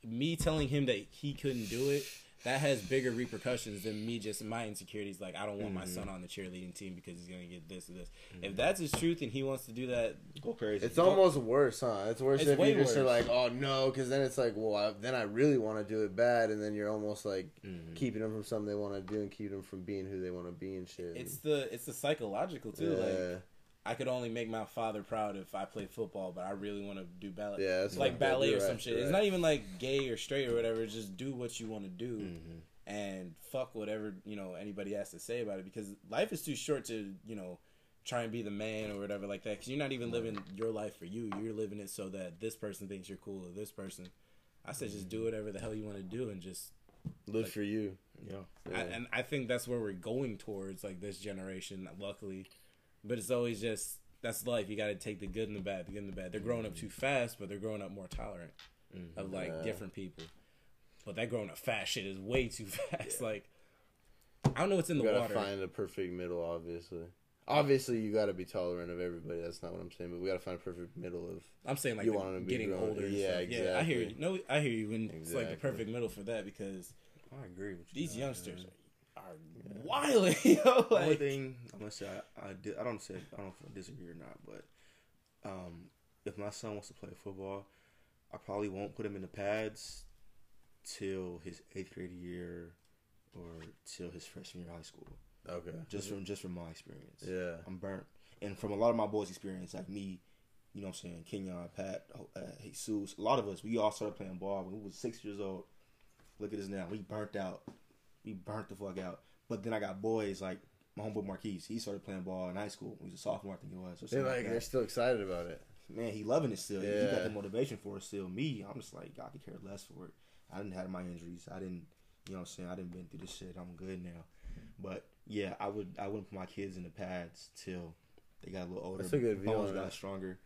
me telling him that he couldn't do it, that has bigger repercussions than me just my insecurities. Like I don't want my Mm-hmm. son on the cheerleading team because he's gonna get this or this. If that's his truth and he wants to do that, Go crazy. It's almost worse, huh? It's worse It's if way you just are like, oh no, because then it's like, well, I, then I really want to do it bad, and then you're almost like Mm-hmm. keeping them from something they want to do and keeping them from being who they want to be and shit. it's the it's the psychological too. yeah, Like I could only make my father proud if I played football, but I really want to do ballet. yeah, It's that's like fucked ballet or You're some right, shit. you're It's not even like gay or straight or whatever. It's just do what you want to do Mm-hmm. and fuck whatever you know anybody has to say about it because life is too short to you know try and be the man or whatever like that because you're not even living your life for you. You're living it so that this person thinks you're cool or this person. I said just do whatever the hell you want to do and just live for you. yeah. Yeah. I, and I think that's where we're going towards, like this generation. Luckily, but it's always just that's life. You got to take the good and the bad. The good and the bad. They're growing up too fast, but they're growing up more tolerant of mm-hmm. like Yeah. different people. But that growing up fast shit is way too fast. Like I don't know what's in you the gotta water. find a perfect middle, obviously. Obviously, you gotta be tolerant of everybody. That's not what I'm saying, but we gotta find a perfect middle of. I'm saying like You want want 'em to be getting grown. older. Yeah, stuff. Yeah, I hear you. exactly. No, I hear you. And it's like the perfect middle for that because I agree with you. these youngsters man. Are wild. You know, The only thing I'm gonna say, I, I, di- I don't say I don't know if I disagree or not, but um, if my son wants to play football, I probably won't put him in the pads till his eighth grade year or till his freshman year of high school. Okay. Just from just from my experience, Yeah. I'm burnt, and from a lot of my boys' experience, like me, you know, what I'm saying Kenyon, Pat, uh, Jesus, a lot of us, we all started playing ball when we was six years old. Look at us now, we burnt out, we burnt the fuck out. But then I got boys like my homeboy Marquise. He started playing ball in high school. He was a sophomore, I think it was. Or They're like like they're still excited about it. Man, he loving it still. He got the motivation for it still. Me, I'm just like, I could care less for it. I didn't have my injuries. I didn't, you know what I'm saying? I didn't been through this shit. I'm good now. But yeah, I would I wouldn't put my kids in the pads till they got a little older. That's a good view bones got stronger.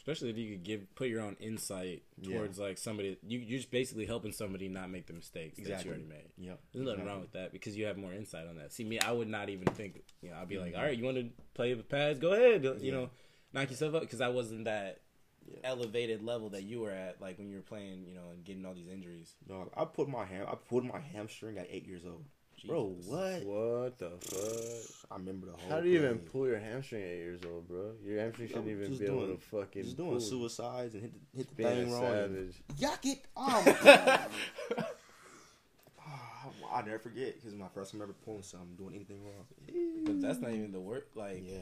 Especially if you could give put your own insight Yeah. towards like somebody you you're just basically helping somebody not make the mistakes that you already made. Yeah. There's nothing wrong with that because you have more insight on that. See me, I would not even think. You know, I'd be like, mm-hmm. all right, you want to play with pads? Go ahead. You Yeah. know, knock yourself up because I wasn't that Yeah. elevated level that you were at, like when you were playing. You know, and getting all these injuries. Dog, I put my ham I put my hamstring at eight years old. Bro, what? What the fuck? I remember the whole How do you even pull your hamstring at eight years old, bro? Your hamstring shouldn't I'm even just be able to fucking. Just doing pull. suicides and hit the, hit the Being thing a wrong. savage. Yuck it! Oh my god! Ah, I never forget because my first time ever pulling something, doing anything wrong. But that's not even the work. Like Yeah,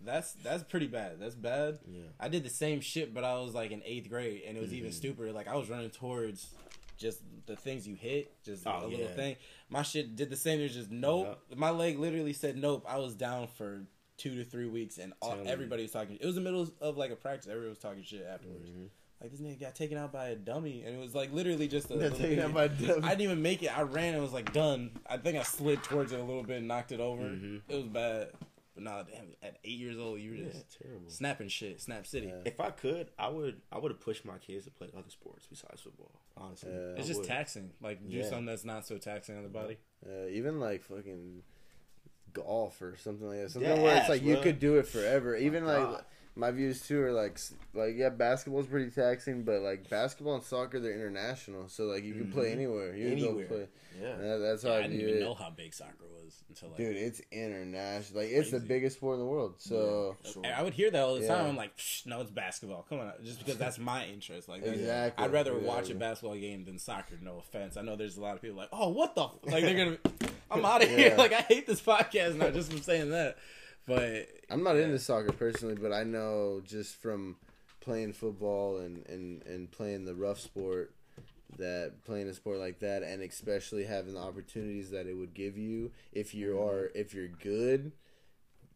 That's that's pretty bad. That's bad. Yeah. I did the same shit, but I was like in eighth grade, and it was Mm-hmm. even stupider. Like I was running towards just the things you hit, just Oh, a little thing. My shit did the same. It was just nope. My leg literally said nope. I was down for two to three weeks, and all, Tell me. everybody was talking. It was the middle of like a practice. Everybody was talking shit afterwards. Mm-hmm. Like this nigga got taken out by a dummy, and it was like literally just a. Got little taken out by a dummy. I didn't even make it. I ran and was like done. I think I slid towards it a little bit and knocked it over. Mhm. It was bad. But nah, damn. At eight years old, you were Yeah, just terrible. snapping shit. Snap City. Yeah. If I could, I would. I would have pushed my kids to play other sports besides football. Honestly. It's I just would. taxing. Like do Yeah. something that's not so taxing on the body. Uh, even like fucking golf or something like that. Something where it's like you could do it forever. Even like. My views too are like like yeah, basketball's pretty taxing, but like basketball and soccer they're international, so like you can play Mhm. anywhere. You can go Anywhere. play. Yeah. That- that's how I I, didn't view even it. know how big soccer was until like. Dude, it's international. Like it's the biggest sport in the world. So Sure. I would hear that all the Yeah. time. I'm like, Psh, no, it's basketball. Come on, just because that's my interest. Like, Exactly. I'd rather watch a basketball game than soccer. No offense. I know there's a lot of people like, oh, what the? F-? Like they're gonna. I'm out of here. Like I hate this podcast now just from saying that. But I'm not Yeah. into soccer personally, but I know just from playing football and, and, and playing the rough sport that playing a sport like that and especially having the opportunities that it would give you if you Mm-hmm. are if you're good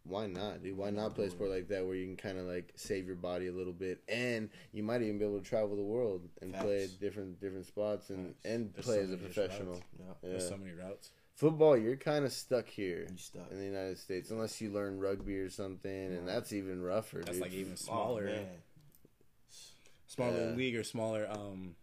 why not dude why not play a sport like that where you can kind of like save your body a little bit and you might even be able to travel the world and play Facts. different different spots and Facts. and There's play so as a professional. Yeah. yeah. there's so many routes. Football you're kind of stuck here You stuck. in the United States unless you learn rugby or something, and that's even rougher. That's dude. like even Oh, smaller, man. smaller Yeah. league or smaller um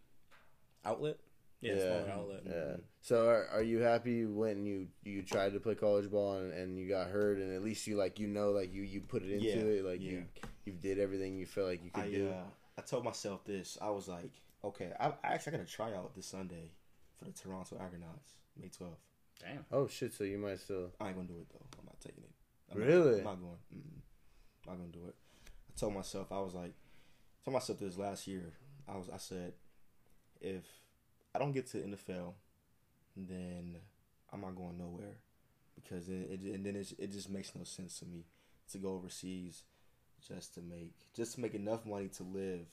outlet. Yeah, smaller outlet. Yeah. So are, are you happy when you you tried to play college ball and, and you got hurt, and at least you like you know like you you put it into Yeah, it, like yeah. you you did everything you felt like you could I do. uh, I told myself this. I was like, okay, I, I actually got a tryout this Sunday for the Toronto Argonauts, May twelfth. Damn. Oh shit! So you might still. I ain't gonna do it though. I'm not taking it. I'm not- Really? I'm not going. Mm-mm. I'm not gonna do it. I told myself I was like, told myself this last year. I was I said, if I don't get to NFL, then I'm not going nowhere because it, it and then it, it just makes no sense to me to go overseas just to make just to make enough money to live,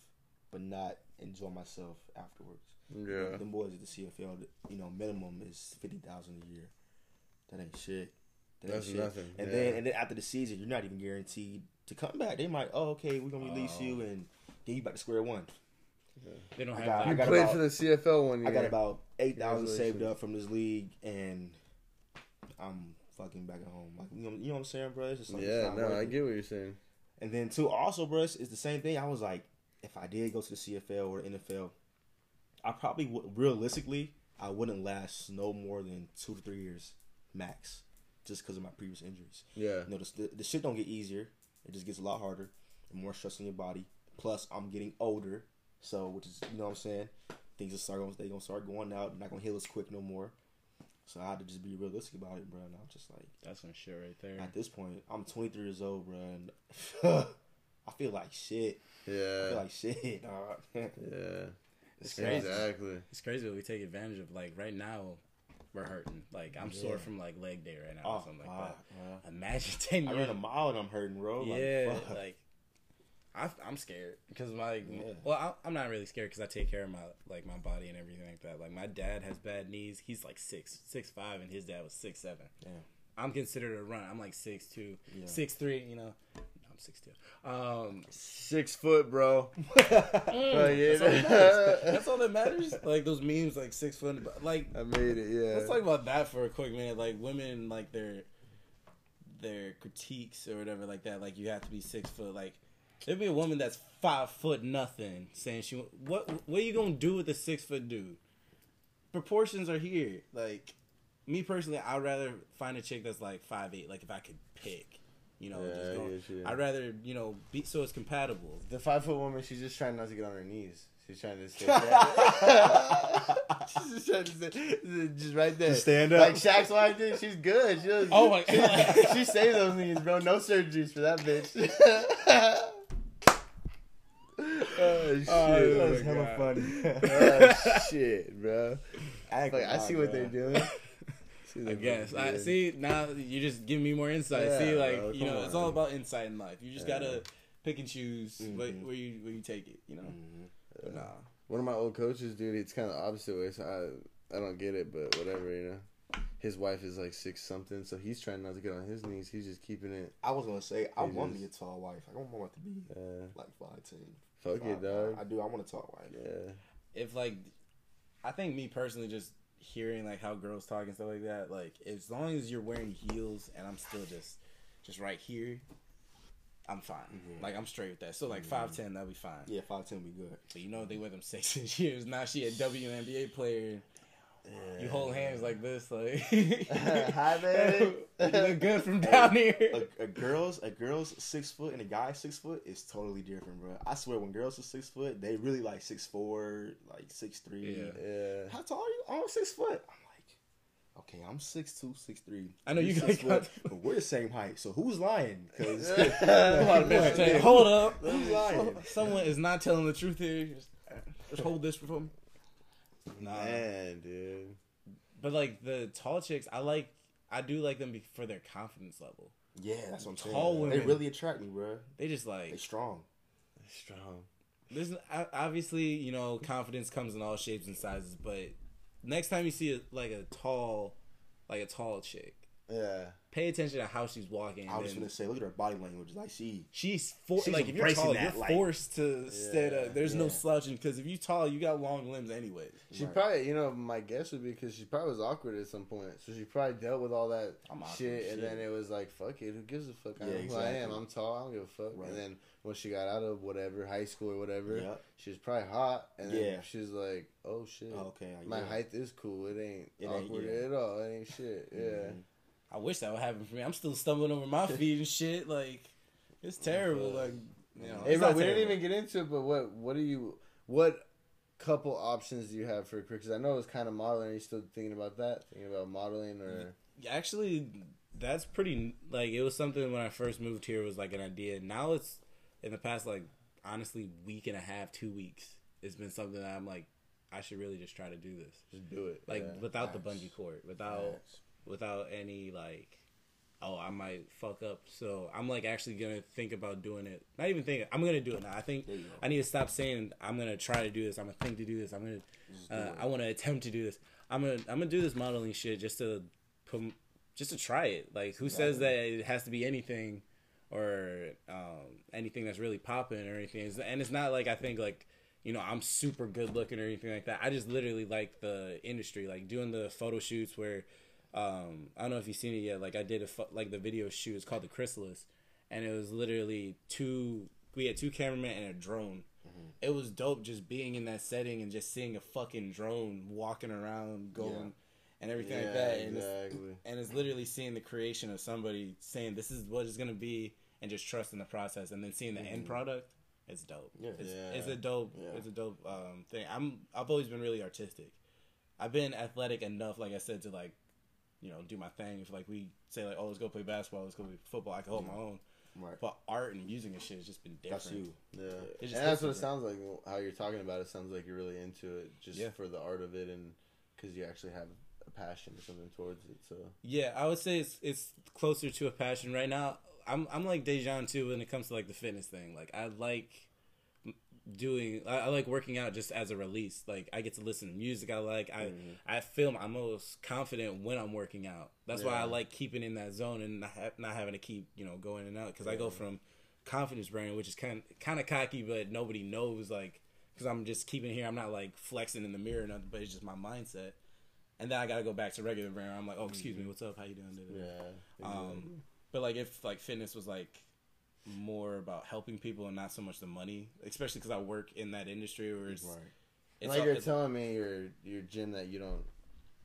but not enjoy myself afterwards. Yeah. Them boys at the CFL, you know, minimum is fifty thousand a year. That ain't shit. That ain't That's shit. nothing. And yeah. then and then after the season, you're not even guaranteed to come back. They might, oh, okay, we're gonna release you, oh. and then you back to square one. They don't I have. got- that. I got played about- for the CFL one year. I got about eight thousand saved up from this league, and I'm fucking back at home. Like you know, you know what I'm saying, bro? It's just like yeah, not no, worth I get what you're saying. And then too, also, bro, it's it's the same thing. I was like, if I did go to the CFL or NFL, I probably would realistically, I wouldn't last no more than two to three years max, just because of my previous injuries. Yeah. You know, the, the, the shit don't get easier. It just gets a lot harder and more stress on your body. Plus, I'm getting older, so which is you know what I'm saying. Things are start going, they gonna start going out. Not gonna heal as quick no more. So I had to just be realistic about it, bro. And I'm just like, That's some shit right there. at this point, I'm 23 years old, bro, and I feel like shit. I feel Yeah. like shit, dog. Yeah. It's crazy. Exactly. It's crazy what we take advantage of. Like right now, we're hurting. Like I'm sore from like leg day right now or oh, something like that. Imagine ten. I ran a mile and I'm hurting, bro. Like, yeah, fuck. like I, I'm scared because my Yeah. well, I, I'm not really scared because I take care of my like my body and everything like that. Like my dad has bad knees. He's like six six five, and his dad was six seven. Yeah. I'm considered a run. I'm like six two, Yeah. six three. You know, no, I'm six. Um, Six foot, bro. mm, that's, all that matters. that's all that matters. Like those memes, like six foot. Like I made it. Yeah. Let's talk about that for a quick minute. Like women, like their their critiques or whatever, like that. Like you have to be six foot. Like there'd be a woman that's five foot nothing saying she what what are you gonna do with a six foot dude? Proportions are here. Like me personally, I'd rather find a chick that's like five eight. Like if I could pick, you know, Yeah, just I go, get you. I'd rather you know be so it's compatible. The five foot woman, she's just trying not to get on her knees. She's trying to stay she's just trying to stay, just right there. Just stand up. Like Shaq's wife did. She's good. She does, Oh my she, God. she saved those knees, bro. No surgeries for that bitch. Oh, oh shit! Oh, That was my hella God. funny. oh shit, bro. I, Like, gonna I lie, see what bro. they're doing. See, I guess. I see now you just give me more insight. Yeah, see, like bro, you know, come it's on. all about insight in life. You just Yeah. gotta pick and choose what, Mhm. where you where you take it. You know, Mhm. but nah. One of my old coaches, dude, it's kind of opposite way. So I, I don't get it, but whatever, you know. His wife is like six something, so he's trying not to get on his knees. He's just keeping it. I was gonna say I He want me a tall wife. I don't want it to be Uh, like five ten. fuck it, dog. I do. I want a tall wife. Yeah, If like, I think me personally, just hearing like how girls talk and stuff like that, like as long as you're wearing heels and I'm still just just right here, I'm fine. Mhm. Like I'm straight with that. So like five ten, that'll be fine. Yeah, five ten be good. But you know they wear them six inch years. Now she a WNBA player. You hold hands like this, like Hi, baby. you look good from down here. A, a girl's a girl's six foot and a guy's six foot is totally different, bro. I swear, when girls are six foot, they really like six four, like six three. Yeah. yeah. How tall are you? Oh, I'm six foot. I'm like, okay, I'm six two, six three. I know you six got- foot, but we're the same height. So who's lying? Because hold up. Who's lying? Someone is not telling the truth here. Just, just hold this for me. Nah. Man, dude. But like the tall chicks, I like. I do like them for their confidence level. yeah, that's what I'm saying. Tall They really attract me, bro. They just like They strong. Strong. There's obviously you know confidence comes in all shapes and sizes, but next time you see a, like a tall, like a tall chick, Yeah. pay attention to how she's walking. I was and gonna say, look at her body language. Like she, She's for She's like if you're tall, that, you're like- forced to stand Yeah, up. There's no slouching because if you're tall, you got long limbs anyway. She Right. probably, you know, my guess would be because she probably was awkward at some point. So she probably dealt with all that I'm shit, and shit. then it was like, fuck it, who gives a fuck? I Yeah, know who I am. I'm tall. I don't give a fuck. Right. And then when she got out of whatever high school or whatever, yeah. she was probably hot, and then Yeah. she was like, oh shit, Okay, my yeah. height is cool. It ain't It ain't, awkward yeah. at all. It ain't shit. Yeah. Mhm. I wish that would happen for me. I'm still stumbling over my feet and shit. Like it's terrible. Like you know, Hey, bro, not we didn't even get into it, but what what do you what couple options do you have for a career? Because I know it was kind of modeling. Are you still thinking about that? Thinking about modeling or Actually, that's pretty. Like it was something when I first moved here was like an idea. Now it's in the past like honestly week and a half, two weeks. It's been something that I'm like I should really just try to do this. just do it? Like yeah. without the bungee cord, without Facts. Without any like oh i might fuck up. So i'm like actually gonna think about doing it. Not even think i'm gonna do it now. I think There you go. i need to stop saying i'm gonna try to do this. I'm gonna think to do this. I'm gonna uh, i want to attempt to do this. I'm gonna i'm gonna do this modeling shit just to put just to try it. Like who says that it has to be anything or um, anything that's really popping or anything. And it's not like i think like you know i'm super good looking or anything like that. I just literally like the industry like doing the photo shoots where um, I don't know if you've seen it yet. Like I did a like the video shoot. It's called the Chrysalis, and it was literally two. We had two cameramen and a drone. Mm-hmm. It was dope just being in that setting and just seeing a fucking drone walking around, going Yeah. and everything yeah, like that. And it's, and it's literally seeing the creation of somebody saying this is what it's gonna be, and just trusting the process, and then seeing the end Mhm. product. It's dope. Yeah. It's, Yeah. it's a dope. Yeah. It's a dope um, thing. I'm. I've always been really artistic. I've been athletic enough, like I said, to like, you know, do my thing. If like we say like, oh, let's go play basketball, let's go play football, I can hold my own. Right. But art and music and shit has just been different. That's you. Yeah, and just that's what it sounds like. How you're talking about it sounds like you're really into it, just Yeah. for the art of it, and because you actually have a passion or something towards it. So Yeah, I would say it's it's closer to a passion right now. I'm I'm like Dejan too when it comes to like the fitness thing. Like I like doing I, I like working out just as a release. Like I get to listen to music I like. I Mhm. I feel I'm most confident when I'm working out. That's why I like keeping in that zone and not, ha- not having to keep you know going and out because I go from confidence burning, which is kind kind of cocky, but nobody knows like because I'm just keeping here. I'm not like flexing in the mirror or nothing, but it's just my mindset. And then I gotta go back to regular burn. I'm like, oh, excuse me, what's up? How you doing? yeah, Um, but like if like fitness was like more about helping people and not so much the money, especially because I work in that industry where it's, Right. it's like all- you're it's- telling me your your gym that you don't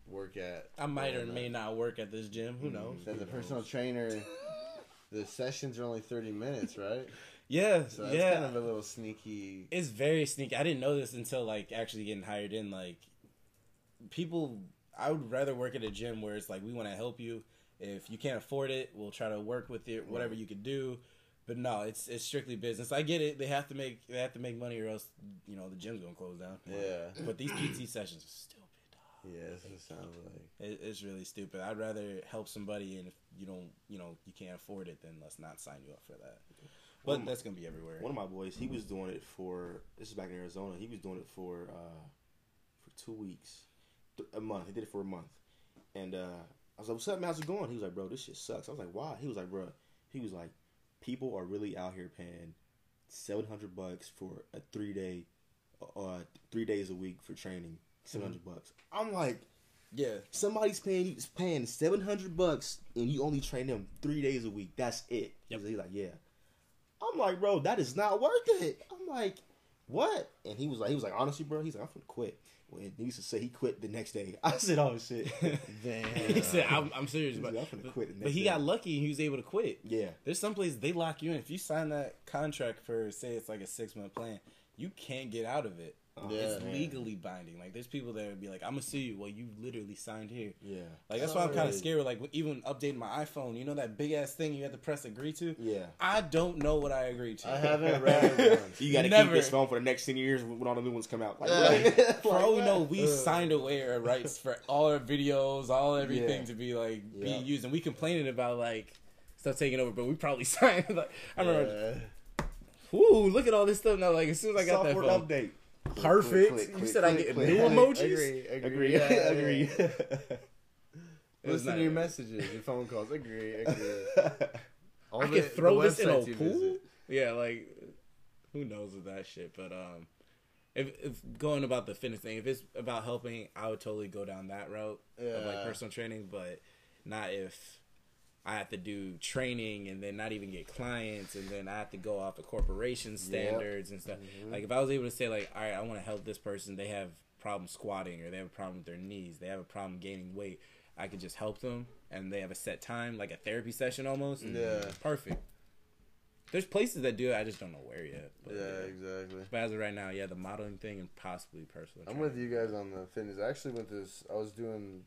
work at. I might or may not work at this gym. Who knows? That the Who personal knows? trainer, the sessions are only thirty minutes, right? Yeah, So that's yeah. kind of a little sneaky. it's very sneaky. I didn't know this until like actually getting hired in. Like people, I would rather work at a gym where it's like we want to help you. If you can't afford it, we'll try to work with it. Whatever Right. you could do. But no, it's it's strictly business. I get it. They have to make they have to make money or else you know the gym's gonna close down. Yeah. But these PT sessions are stupid. dog. Yeah, that's what it sounds like. It, it's really stupid. I'd rather help somebody, and if you don't, you know, you can't afford it, then let's not sign you up for that. But One that's gonna be everywhere. One of my boys, he was doing it for. This is back in Arizona. He was doing it for uh, for two weeks, a month. He did it for a month, and uh, I was like, "What's up, man? How's it going?" He was like, "Bro, this shit sucks." I was like, "Why?" He was like, "Bro," he was like, "People are really out here paying seven hundred bucks for a three day, uh, three days a week for training. Seven hundred bucks." I'm like, yeah, somebody's paying you paying seven hundred bucks, and you only train them three days a week. That's it. Yep. He's like, yeah. I'm like, bro, that is not worth it. I'm like, what? And he was like, he was like, honestly, bro, he's like, I'm gonna quit. Used to say he quit the next day. I said, oh shit. he said, I'm, "I'm serious." He's But, I'm finna quit but he day. got lucky and he was able to quit. yeah, There's some places they lock you in. If you sign that contract for say it's like a six month plan, you can't get out of it. Oh, it's man. legally binding. Like there's people that would be like, "I'm gonna sue you." Well, you literally signed here. yeah, Like that's why I'm kind of scared. Like even updating my iPhone, you know that big ass thing you have to press agree to. yeah. I don't know what I agreed to. I haven't read one. You got to keep this phone for the next ten years when all the new ones come out. Like, Yeah. what? For all we know, what? we signed away our rights for all our videos, all everything Yeah. to be like Yeah. being used, and we complaining about like stuff taking over, but we probably signed. like I remember, Yeah. whoo, look at all this stuff now. Like as soon as I got that Software phone, update. Perfect. Click, you click, said I get click, new click. emojis. Agree, agree, Agree, yeah, yeah. agree. It was Listen to your messages, your phone calls. Agree, agree. All I the- could throw this in a pool. visit. Yeah, like who knows with that shit. But um, if if going about the fitness thing, if it's about helping, I would totally go down that route of like personal training. But not if I have to do training and then not even get clients, and then I have to go off the corporation standards and stuff. Mm-hmm. Like if I was able to say like, all right, I want to help this person. They have problem squatting, or they have a problem with their knees. They have a problem gaining weight. I could just help them, and they have a set time, like a therapy session almost. Yeah. perfect. There's places that do it. I just don't know where yet. But, Yeah, exactly. But as of right now, yeah, the modeling thing and possibly personal. I'm training. with you guys on the fitness. I actually went this. I was doing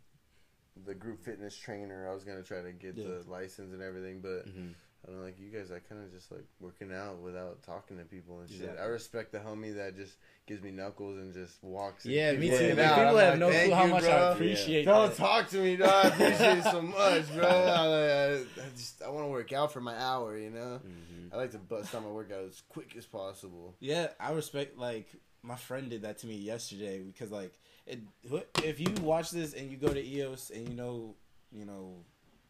the group fitness trainer. I was gonna try to get Yeah. the license and everything, but Mhm. I don't know, like you guys. I kind of just like working out without talking to people and shit. I respect the homie that just gives me knuckles and just walks. Yeah, me too. Like, people I'm have like, no clue how you, much I bro." appreciate. Don't that. talk to me, dog. I appreciate it so much, bro. I, I, I just I want to work out for my hour, you know. Mhm. I like to bust out my workout as quick as possible. Yeah, I respect. Like my friend did that to me yesterday because like it, if you watch this and you go to EOS and you know you know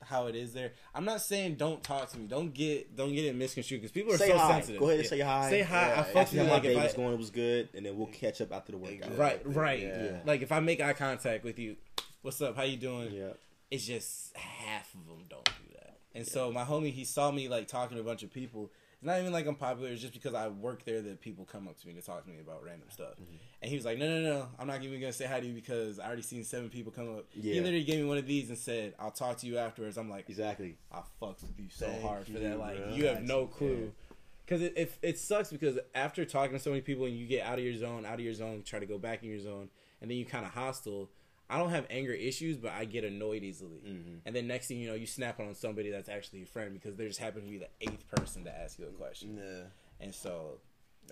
how it is there. I'm not saying don't talk to me. Don't get don't get it misconstrued because people are Say so hi. sensitive. Go ahead and Yeah. say hi. Say hi. Yeah, I fuck with you. Like my if I, was going. It was good, and then we'll catch up after the workout. right, right. Yeah. Like if I make eye contact with you, what's up? How you doing? Yeah. it's just half of them don't do that. And so my homie, he saw me like talking to a bunch of people. It's not even like I'm popular. It's just because I work there that people come up to me to talk to me about random stuff. Mm-hmm. And he was like, "No, no, no, I'm not even gonna say hi to you because I already seen seven people come up." He literally gave me one of these and said, "I'll talk to you afterwards." I'm like, Exactly. I fucks with you so Thank hard for you, that. Like bro. you have no clue. Because it, it it sucks because after talking to so many people and you get out of your zone, out of your zone, try to go back in your zone, and then you kind of hostile. I don't have anger issues, but I get annoyed easily. Mhm. And then next thing you know, you snap on somebody that's actually your friend because they just happen to be the eighth person to ask you a question. Yeah. And so,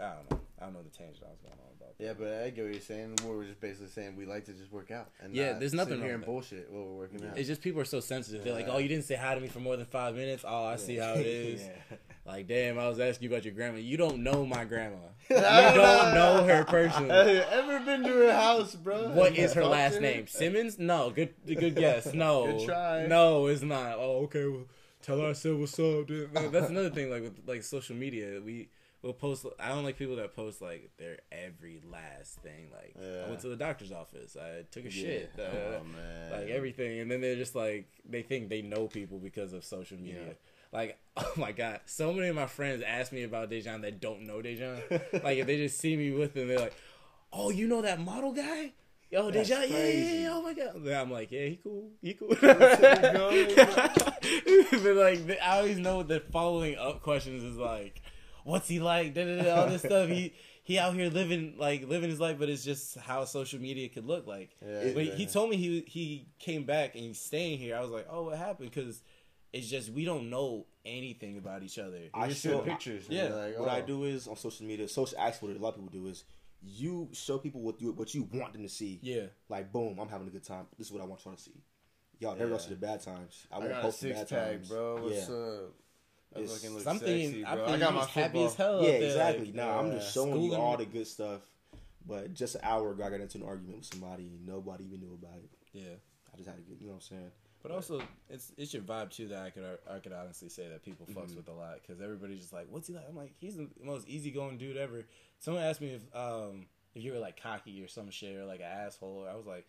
I don't know. I don't know the tangent I was going on about. Yeah, but I get what you're saying. We're just basically saying we like to just work out. And Yeah, there's nothing here and bullshit while we're working out. It's just people are so sensitive. They're like, "Oh, you didn't say hi to me for more than five minutes. Oh, I see how it is." Like, damn, I was asking you about your grandma. You don't know my grandma. You You don't know her personally. Ever been to her house, bro? What is her last name? Simmons? No. Good good guess. No. Good try. No, it's not. Oh, okay. Well, tell her I said what's up. dude. That's another thing. Like with like social media, we will post. I don't like people that post like their every last thing. Like Yeah. I went to the doctor's office. I took a Yeah. shit. Uh, Oh man. like everything, and then they're just like they think they know people because of social media. Yeah. Like, oh my god, so many of my friends ask me about Dejan that don't know Dejan. like, if they just see me with them, they're like, "Oh, you know that model guy? Yo, That's Dejan, yeah, yeah, yeah, oh my god." Then I'm like, "Yeah, he cool, he cool." but like, I always know the following up questions is like, "What's he like?" Da, da, da, all this stuff. He he out here living like living his life, but it's just how social media could look like. Yeah, But he yeah. told me he he came back and he's staying here. I was like, oh, what happened? Because it's just we don't know anything about each other. I You show show pictures. and Yeah. you're Like, What I oh. do is on social media, social actually what a lot of people do is you show people what you what you want them to see. Yeah. Like boom, I'm having a good time. This is what I want y'all to see. Y'all never Yeah. see the bad times. I, I won't got a post the bad pack, times. bro. What's yeah. up? I It's fucking look Something sexy, I bro. think I got my happy football. as hell. yeah, there, exactly. like, nah, I'm just showing you all the good stuff. But just an hour ago, I got into an argument with somebody. and Nobody even knew about it. Yeah. I just had to get, you know what I'm saying? But also, it's it's your vibe too that I could I could honestly say that people fucks Mhm. with a lot because everybody's just like, "What's he like?" I'm like, "He's the most easygoing dude ever." Someone asked me if um if you were like cocky or some shit or like an asshole. I was like,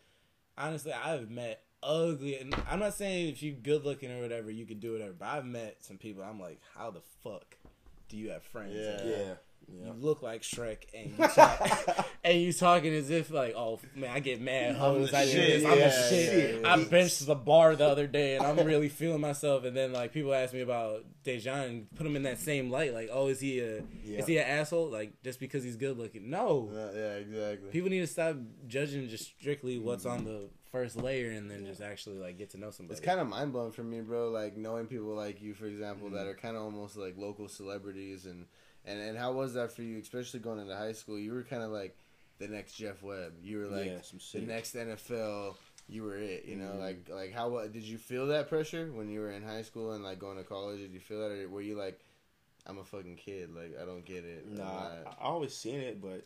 honestly, I've met ugly, and I'm not saying if you're good looking or whatever you could do whatever, but I've met some people. I'm like, how the fuck do you have friends? Yeah. Yeah. Yeah. You look like Shrek, and you talk, and you talking as if like, oh man, I get mad hoes. the I do shit, this. I'm the yeah, shit. yeah, I benched the bar the other day, and I'm really feeling myself. And then like people ask me about Dejan, and put him in that same light. Like, oh, is he a is he an asshole? Like just because he's good looking? No. Uh, yeah, exactly. People need to stop judging just strictly what's on the first layer, and then just actually like get to know somebody. It's kind of mind blowing for me, bro. Like knowing people like you, for example, that Mm-hmm. are kind of almost like local celebrities, and and and how was that for you, especially going into high school? You were kind of like the next Jeff Webb. You were like yeah, the next NFL. You were it, you know. Mhm. Like like how did you feel that pressure when you were in high school and like going to college? Did you feel that, or were you like, I'm a fucking kid, like I don't get it. Nah, I, always seen it, but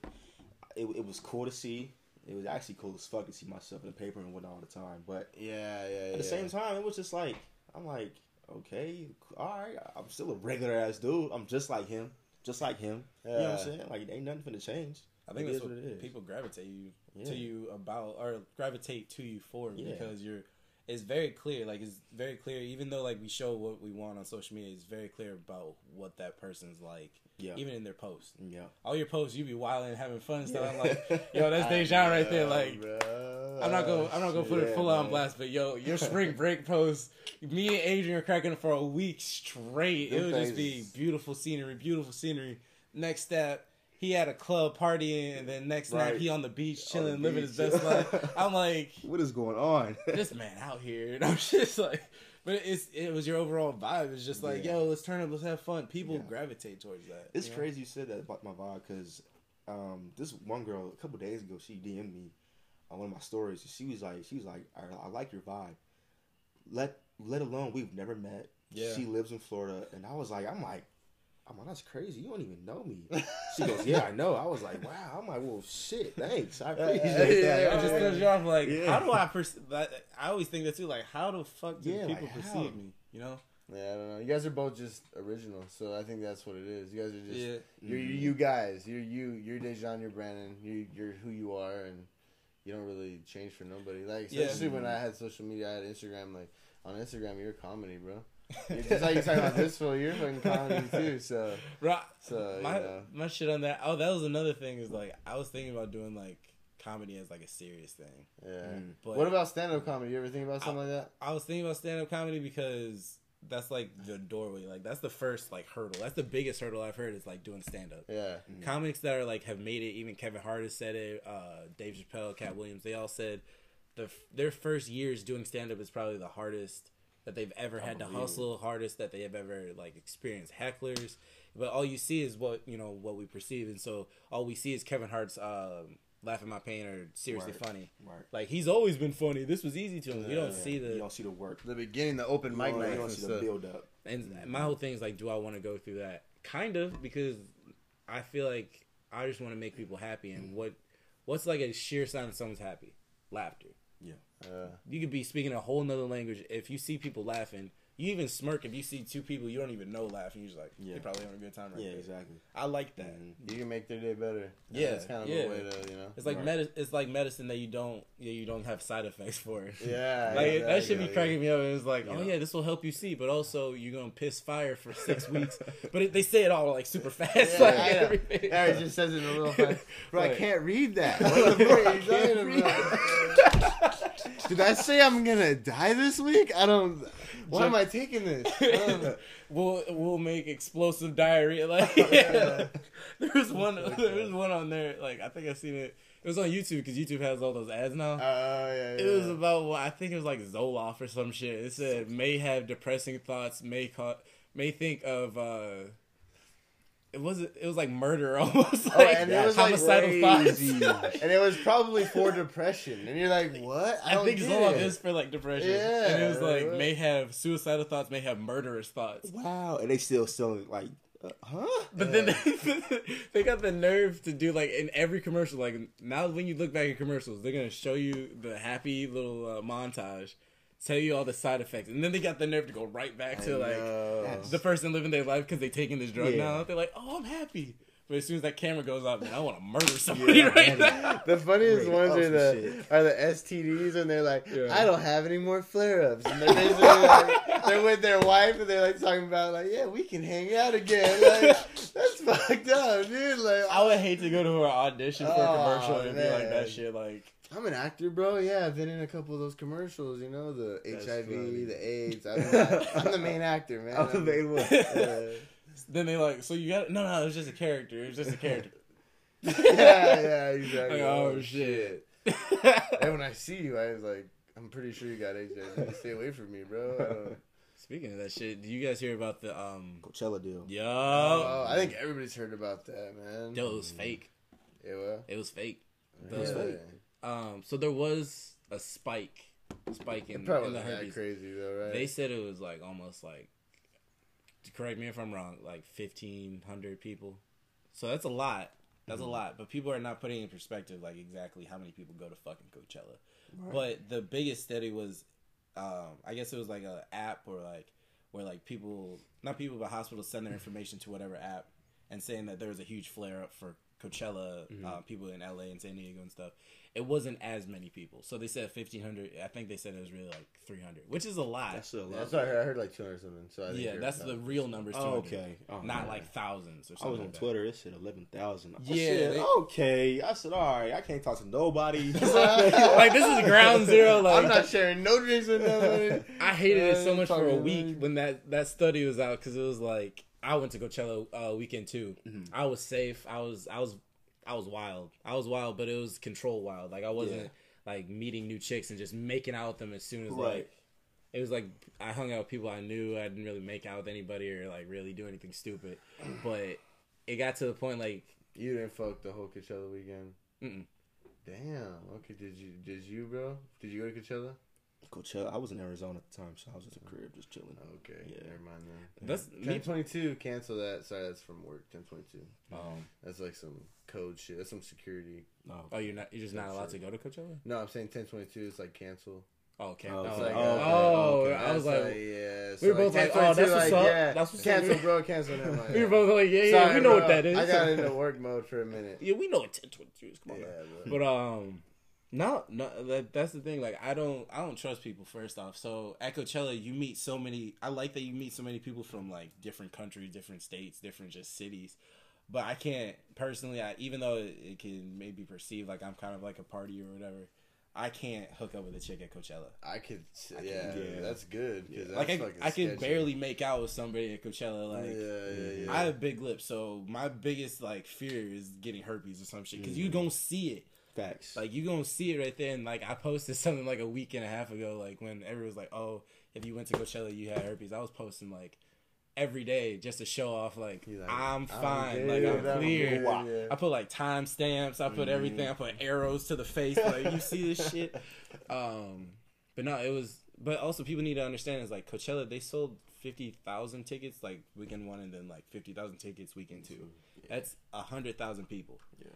it, it was cool to see. It was actually cool as fuck to see myself in the paper and whatnot all the time. But yeah, yeah, at the same time, it was just like I'm like, okay, all right, I'm still a regular ass dude. I'm just like him, just like him. You know what I'm saying? Like, ain't nothing finna change. I think It that's is what, what it is. people gravitate you Yeah. to you about or gravitate to you for Yeah. because you're it's very clear like it's very clear even though like we show what we want on social media it's very clear about what that person's like Yeah, even in their posts yeah. all your posts you be wilding and having fun and stuff i'm like yo that's Dejan right there like bro. I'm not gonna I'm not gonna put it full on blast, but yo, your spring break post, me and Adrian are cracking it for a week straight. It Them would just be beautiful scenery, beautiful scenery. Next step, he had a club partying, and then next night he on the beach On the chilling, living his best life. I'm like, What is going on? this man out here, and I'm just like, but it's it was your overall vibe. It's just like, Yeah. yo, let's turn up, let's have fun. People Yeah. gravitate towards that. It's you know? crazy you said that about my vibe because um, this one girl a couple days ago she DM'd me on one of my stories. She was like, she was like, I, I like your vibe. Let let alone we've never met. Yeah. She lives in Florida, and I was like, I'm like, I'm like, that's crazy. You don't even know me. She goes, Yeah, I know. I was like, Wow. I'm like, Well, shit. Thanks. I appreciate Yeah, that. It just throws you off like, Yeah. how do I perceive? I always think that too. Like, how the fuck do Yeah, like, people how? perceive me? You know? Yeah, I don't know. You guys are both just original, so I think that's what it is. You guys are just Yeah. you're, you're you guys. You're you. You're Dejan. You're Brandon. You you're who you are, and you don't really change for nobody. Like Yeah. especially when I had social media, I had Instagram. Like on Instagram, you're comedy, bro. You're just like you're talking about this fool. You're fucking comedy too. So Bro, so my you know. my shit on that. Oh, that was another thing. Is like I was thinking about doing like comedy as like a serious thing. Yeah. Mm. But What about stand up comedy? You ever think about something like that? I was thinking about stand up comedy because that's like the doorway. Like that's the first like hurdle. That's the biggest hurdle I've heard is like doing stand up. Yeah. Comics that are like have made it. Even Kevin Hart has said it. Uh, Dave Chappelle, Katt Williams. They all said the their first years doing stand up is probably the hardest that they've ever had to hustle. Hardest that they have ever like experienced hecklers. But all you see is what you know what we perceive, and so all we see is Kevin Hart's um, laughing my pain or seriously Right. funny. Right. Like he's always been funny. This was easy to him. you don't Yeah. see the You don't see the work. The beginning, the open You mic don't, you don't and see the build up. And my whole thing is like, do I want to go through that? Kind of, because I feel like I just want to make people happy. And what what's like a sheer sign that someone's happy? Laughter. Uh, You could be speaking a whole nother language. If you see people laughing, you even smirk. If you see two people you don't even know laughing, you're just like, Yeah. they're probably having a good time right Yeah, there. exactly. I like that. Mhm. you can make their day better. Yeah, it's kind of yeah. a way to you know. It's like Right. medi- It's like medicine that you don't. Yeah, you don't have side effects for. Yeah, Like that should be exactly. cracking me up. It's like, oh Yeah. yeah, this will help you see, but also you're gonna piss fire for six weeks. But it, they say it all like super fast, Yeah, like everything. Yeah, it just says it in a little fast. Bro, I can't read that. What the fuck are you talking about? Did I say I'm gonna die this week? I don't. Why am I taking this? I we'll we'll make explosive diarrhea. Like there was one there was one on there. Like I think I've seen it. It was on YouTube because YouTube has all those ads now. Oh yeah, yeah. It was about well, I think it was like Zoloft or some shit. It said may have depressing thoughts, may ca- may think of uh it wasn't. It was like murder almost. Oh, Like and it was homicidal thoughts. crazy. and it was probably for depression. And you're like, what? I, don't think get some of it. this for like depression. Yeah, and it was like right. may have suicidal thoughts, may have murderous thoughts. Wow, and they still selling like, uh, huh? But then they, they got the nerve to do like in every commercial. Like now, when you look back at commercials, they're gonna show you the happy little uh, montage, tell you all the side effects, and then they got the nerve to go right back to like That's- the person living their life because they're taking this drug Yeah. now. They're like, oh, I'm happy. But as soon as that camera goes off, man, I want to murder somebody right now. The funniest Great. ones Oh, are the shit. are the STDs, and they're like, Yeah. "I don't have any more flare-ups," and they're basically like, they're with their wife, and they're like talking about like, "Yeah, we can hang out again." Like, that's fucked up, dude. Like, I would hate to go to an audition for a Oh, commercial and be like that oh, shit. Like, I'm an actor, bro. Yeah, I've been in a couple of those commercials. You know, the That's HIV, funny. the AIDS. I'm, the- I'm the main actor, man. I'm the main one. Yeah. then they like, so you got no, no, it was just a character. It was just a character. yeah, yeah, exactly. Like, oh shit. And when I see you, I was like, I'm pretty sure you got HIV. Stay away from me, bro. Speaking of that shit, do you guys hear about the um? Coachella deal. Yo, Oh, I think everybody's heard about that, man. yo, it was fake. Yeah, well, It was fake. yeah. Was fake. Um, so there was a spike, spike in, It probably in the wasn't that herpes. crazy though, right? They said it was like almost like, correct me if I'm wrong, like fifteen hundred people. So that's a lot. That's Mm-hmm. a lot. But people are not putting in perspective like exactly how many people go to fucking Coachella. But the biggest study was, um, I guess it was like a app or like where like people, not people, but hospitals send their information to whatever app and saying that there was a huge flare up for Coachella, Mm-hmm. uh, people in LA and San Diego and stuff. It wasn't as many people. So they said 1,500. I think they said it was really like 300, which is a lot. That's still a lot. that's what I heard. I heard like 200 something. So I think yeah, that's the about- real numbers. Oh, okay. Oh, Not man. like thousands or I something. was on like. Twitter. It said eleven thousand. Yeah, they- okay. I said, all right. I can't talk to nobody. like this is ground zero. Like I'm not sharing no drinks with nobody. I hated it Uh, so much for a week when that that study was out because it was like I went to Coachella uh, weekend too. Mm-hmm. I was safe. I was I was I was wild. I was wild, but it was control wild. Like I wasn't Yeah. like meeting new chicks and just making out with them as soon as Right. like it was like I hung out with people I knew. I didn't really make out with anybody or like really do anything stupid. But it got to the point like You didn't fuck the whole Coachella weekend. Mm-mm. Damn. Okay. Did you? Did you, bro? Did you go to Coachella? Coachella. I was in Arizona at the time, so I was at the crib just chilling. Okay. Yeah. Never mind then. that's me. Ten twenty two. Cancel that. Sorry, that's from work. Ten twenty two. Um, That's like some code shit. That's some security. No. oh, you're not. You're just not That's allowed to go to Coachella. No, I'm saying ten twenty two is like cancel. Oh, okay. Oh, Oh, it's like, oh, uh, oh, okay. I was That's like, yeah. we were both like, oh, that's what's up. Yeah, That's what's cancel, up. bro. Cancel. Never mind. we were both like, yeah, yeah, Sorry, we know bro. what that is. I got into work mode for a minute. yeah, we know what ten twenty two is. Come on, Yeah, But um, no, no, that, that's the thing. Like, I don't, I don't trust people. First off, so at Coachella, you meet so many. I like that you meet so many people from like different countries, different states, different just cities. But I can't personally. I even though it, it can maybe perceive like I'm kind of like a party or whatever. I can't hook up with a chick at Coachella. I could. I yeah, can- yeah. that's good. like that's I, I can barely make out with somebody at Coachella. Like, yeah, yeah, yeah. I have big lips, so my biggest like fear is getting herpes or some shit. Because you don't see it, Facts. like you gonna see it right there. And like I posted something like a week and a half ago, like when everyone was like, "Oh, if you went to Coachella, you had herpes." I was posting like every day just to show off, like, like, I'm I'm fine, like I'm I'm clear. good, yeah. I put like time stamps. I put everything. I put arrows to the face. Like you see this shit. Um, but no, it was. But also, people need to understand is like Coachella. They sold fifty thousand tickets like weekend one, and then like fifty thousand tickets weekend two. That's a hundred thousand people. Yeah.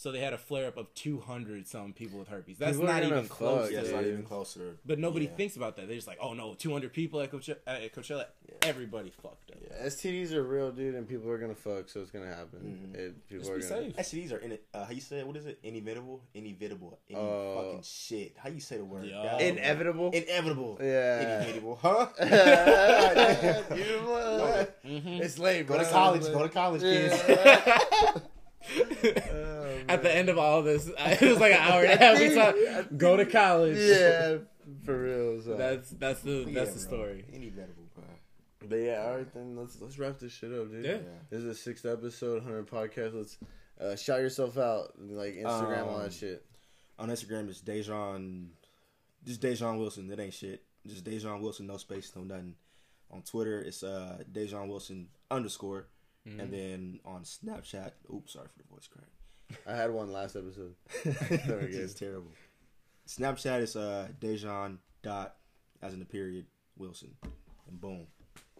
So they had a flare up of two hundred some people with herpes. That's not gonna even close. fuck, Yeah, to it's not even closer. But nobody Yeah. thinks about that. They're just like, oh no, two hundred people at Coachella. At Coachella. Everybody fucked up. Yeah. STDs are real, dude, and people are gonna fuck, so it's gonna happen. Mhm. It, people Just are be gonna. safe. STDs are in it. Uh, how you say it? What is it? Inevitable. Inevitable. Any Uh, fucking shit. How you say the word? Yeah. Inevitable. Inevitable. Yeah. Inevitable. Huh? Beautiful. Mhm. It's late, Go to college. Go to college, kids. Yeah. At the end of all this, it was like an hour and a half. We talked. Go to college. yeah, for real. So. That's that's the Yeah, that's the bro. story. Inevitable. But yeah, all right then. Let's let's wrap this shit up, dude. Yeah. This is the sixth episode, hundred podcast. Let's uh, shout yourself out, like Instagram, all Um, that shit. On Instagram, it's Dejan. Just Dejan Wilson. That ain't shit. Just Dejan Wilson. No space. No nothing. On Twitter, it's uh Dejan Wilson underscore. Mhm. And then on Snapchat, oops, sorry for the voice crack. I had one last episode. Very good. It's terrible. Snapchat is uh Dejan dot as in the period Wilson, and boom,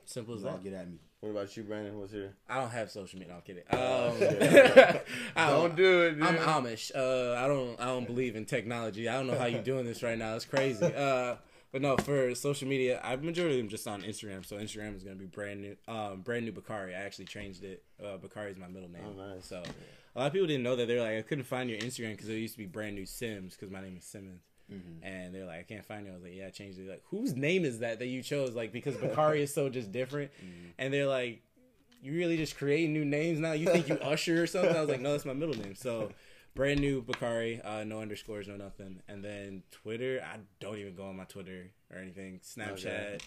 Simple as that. get at me. What about you, Brandon? What's here? I don't have social media. No, I'm kidding. Um, I Don't do it. Dude. I'm Amish. Uh, I don't. I don't believe in technology. I don't know how you're doing this right now. It's crazy. Uh, but no, for social media, I majority of them just on Instagram. So Instagram is gonna be brand new. Um, brand new Bakari. I actually changed it. Uh, Bakari is my middle name. Oh, nice. So a lot of people didn't know that. They're like, I couldn't find your Instagram because it used to be brand new Sims because my name is Simmons. Mm-hmm. And they're like, I can't find you. I was like, Yeah, I changed it. Like, whose name is that that you chose? Like, because Bakari is so just different. And they're like, You really just creating new names now? You think you Usher or something? I was like, No, that's my middle name. So, brand new Bakari, uh, no underscores, no nothing. And then Twitter, I don't even go on my Twitter or anything. Snapchat,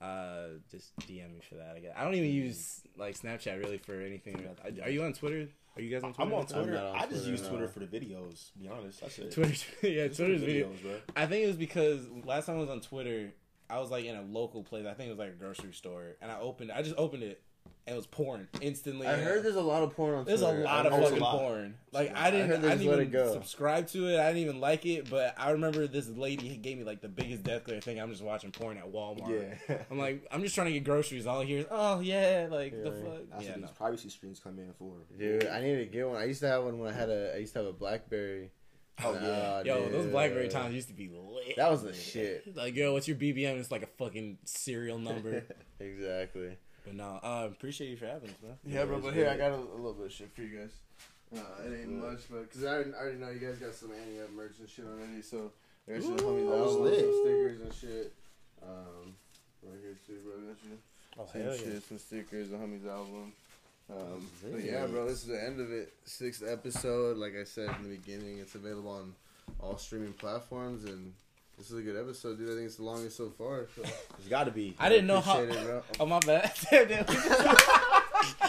uh, just DM me for that. I guess I don't even use like Snapchat really for anything. Are you on Twitter? Are you guys on Twitter? I'm on I'm Twitter. I just Twitter, use no. Twitter for the videos. Be honest, that's it. Twitter, yeah, Just for Twitter's video. videos, bro. I think it was because last time I was on Twitter, I was like in a local place. I think it was like a grocery store, and I opened. I just opened it, it was porn instantly. I heard there's a lot of porn on There's a lot of fucking lot. porn. Like I I didn't, I, heard they didn't even go. subscribe to it. I didn't even like it, but I remember this lady gave me like the biggest death glare thing. I'm just watching porn at Walmart. Yeah. I'm like, I'm just trying to get groceries. All here, oh yeah, like the Yeah. fuck. That's yeah, what no. these privacy screens come in for. Dude, I need to get one. I used to have one when I had a. I used to have a BlackBerry. Oh, yeah. Yo, those. BlackBerry times used to be lit. That was the shit. Like, yo, what's your BBM? It's like a fucking serial number. exactly. But no, uh, appreciate you for having us, man. Yeah, bro. But here I got a, a little bit of shit for you guys. Uh, it ain't much, but because I, already- I already know you guys got some Annie Up merch and shit already, so there's some Ooh, homies that was albums, lit. some stickers and shit. Um, right here too, bro. Got you. Oh, Some hell yeah. some stickers, the homies album. Um, but yeah, bro, this is the end of it. Sixth episode. Like I said in the beginning, it's available on all streaming platforms, and this is a good episode, dude. I think it's the longest so far. So It's got to be. I didn't know how. it, bro. Oh my bad. Damn, damn.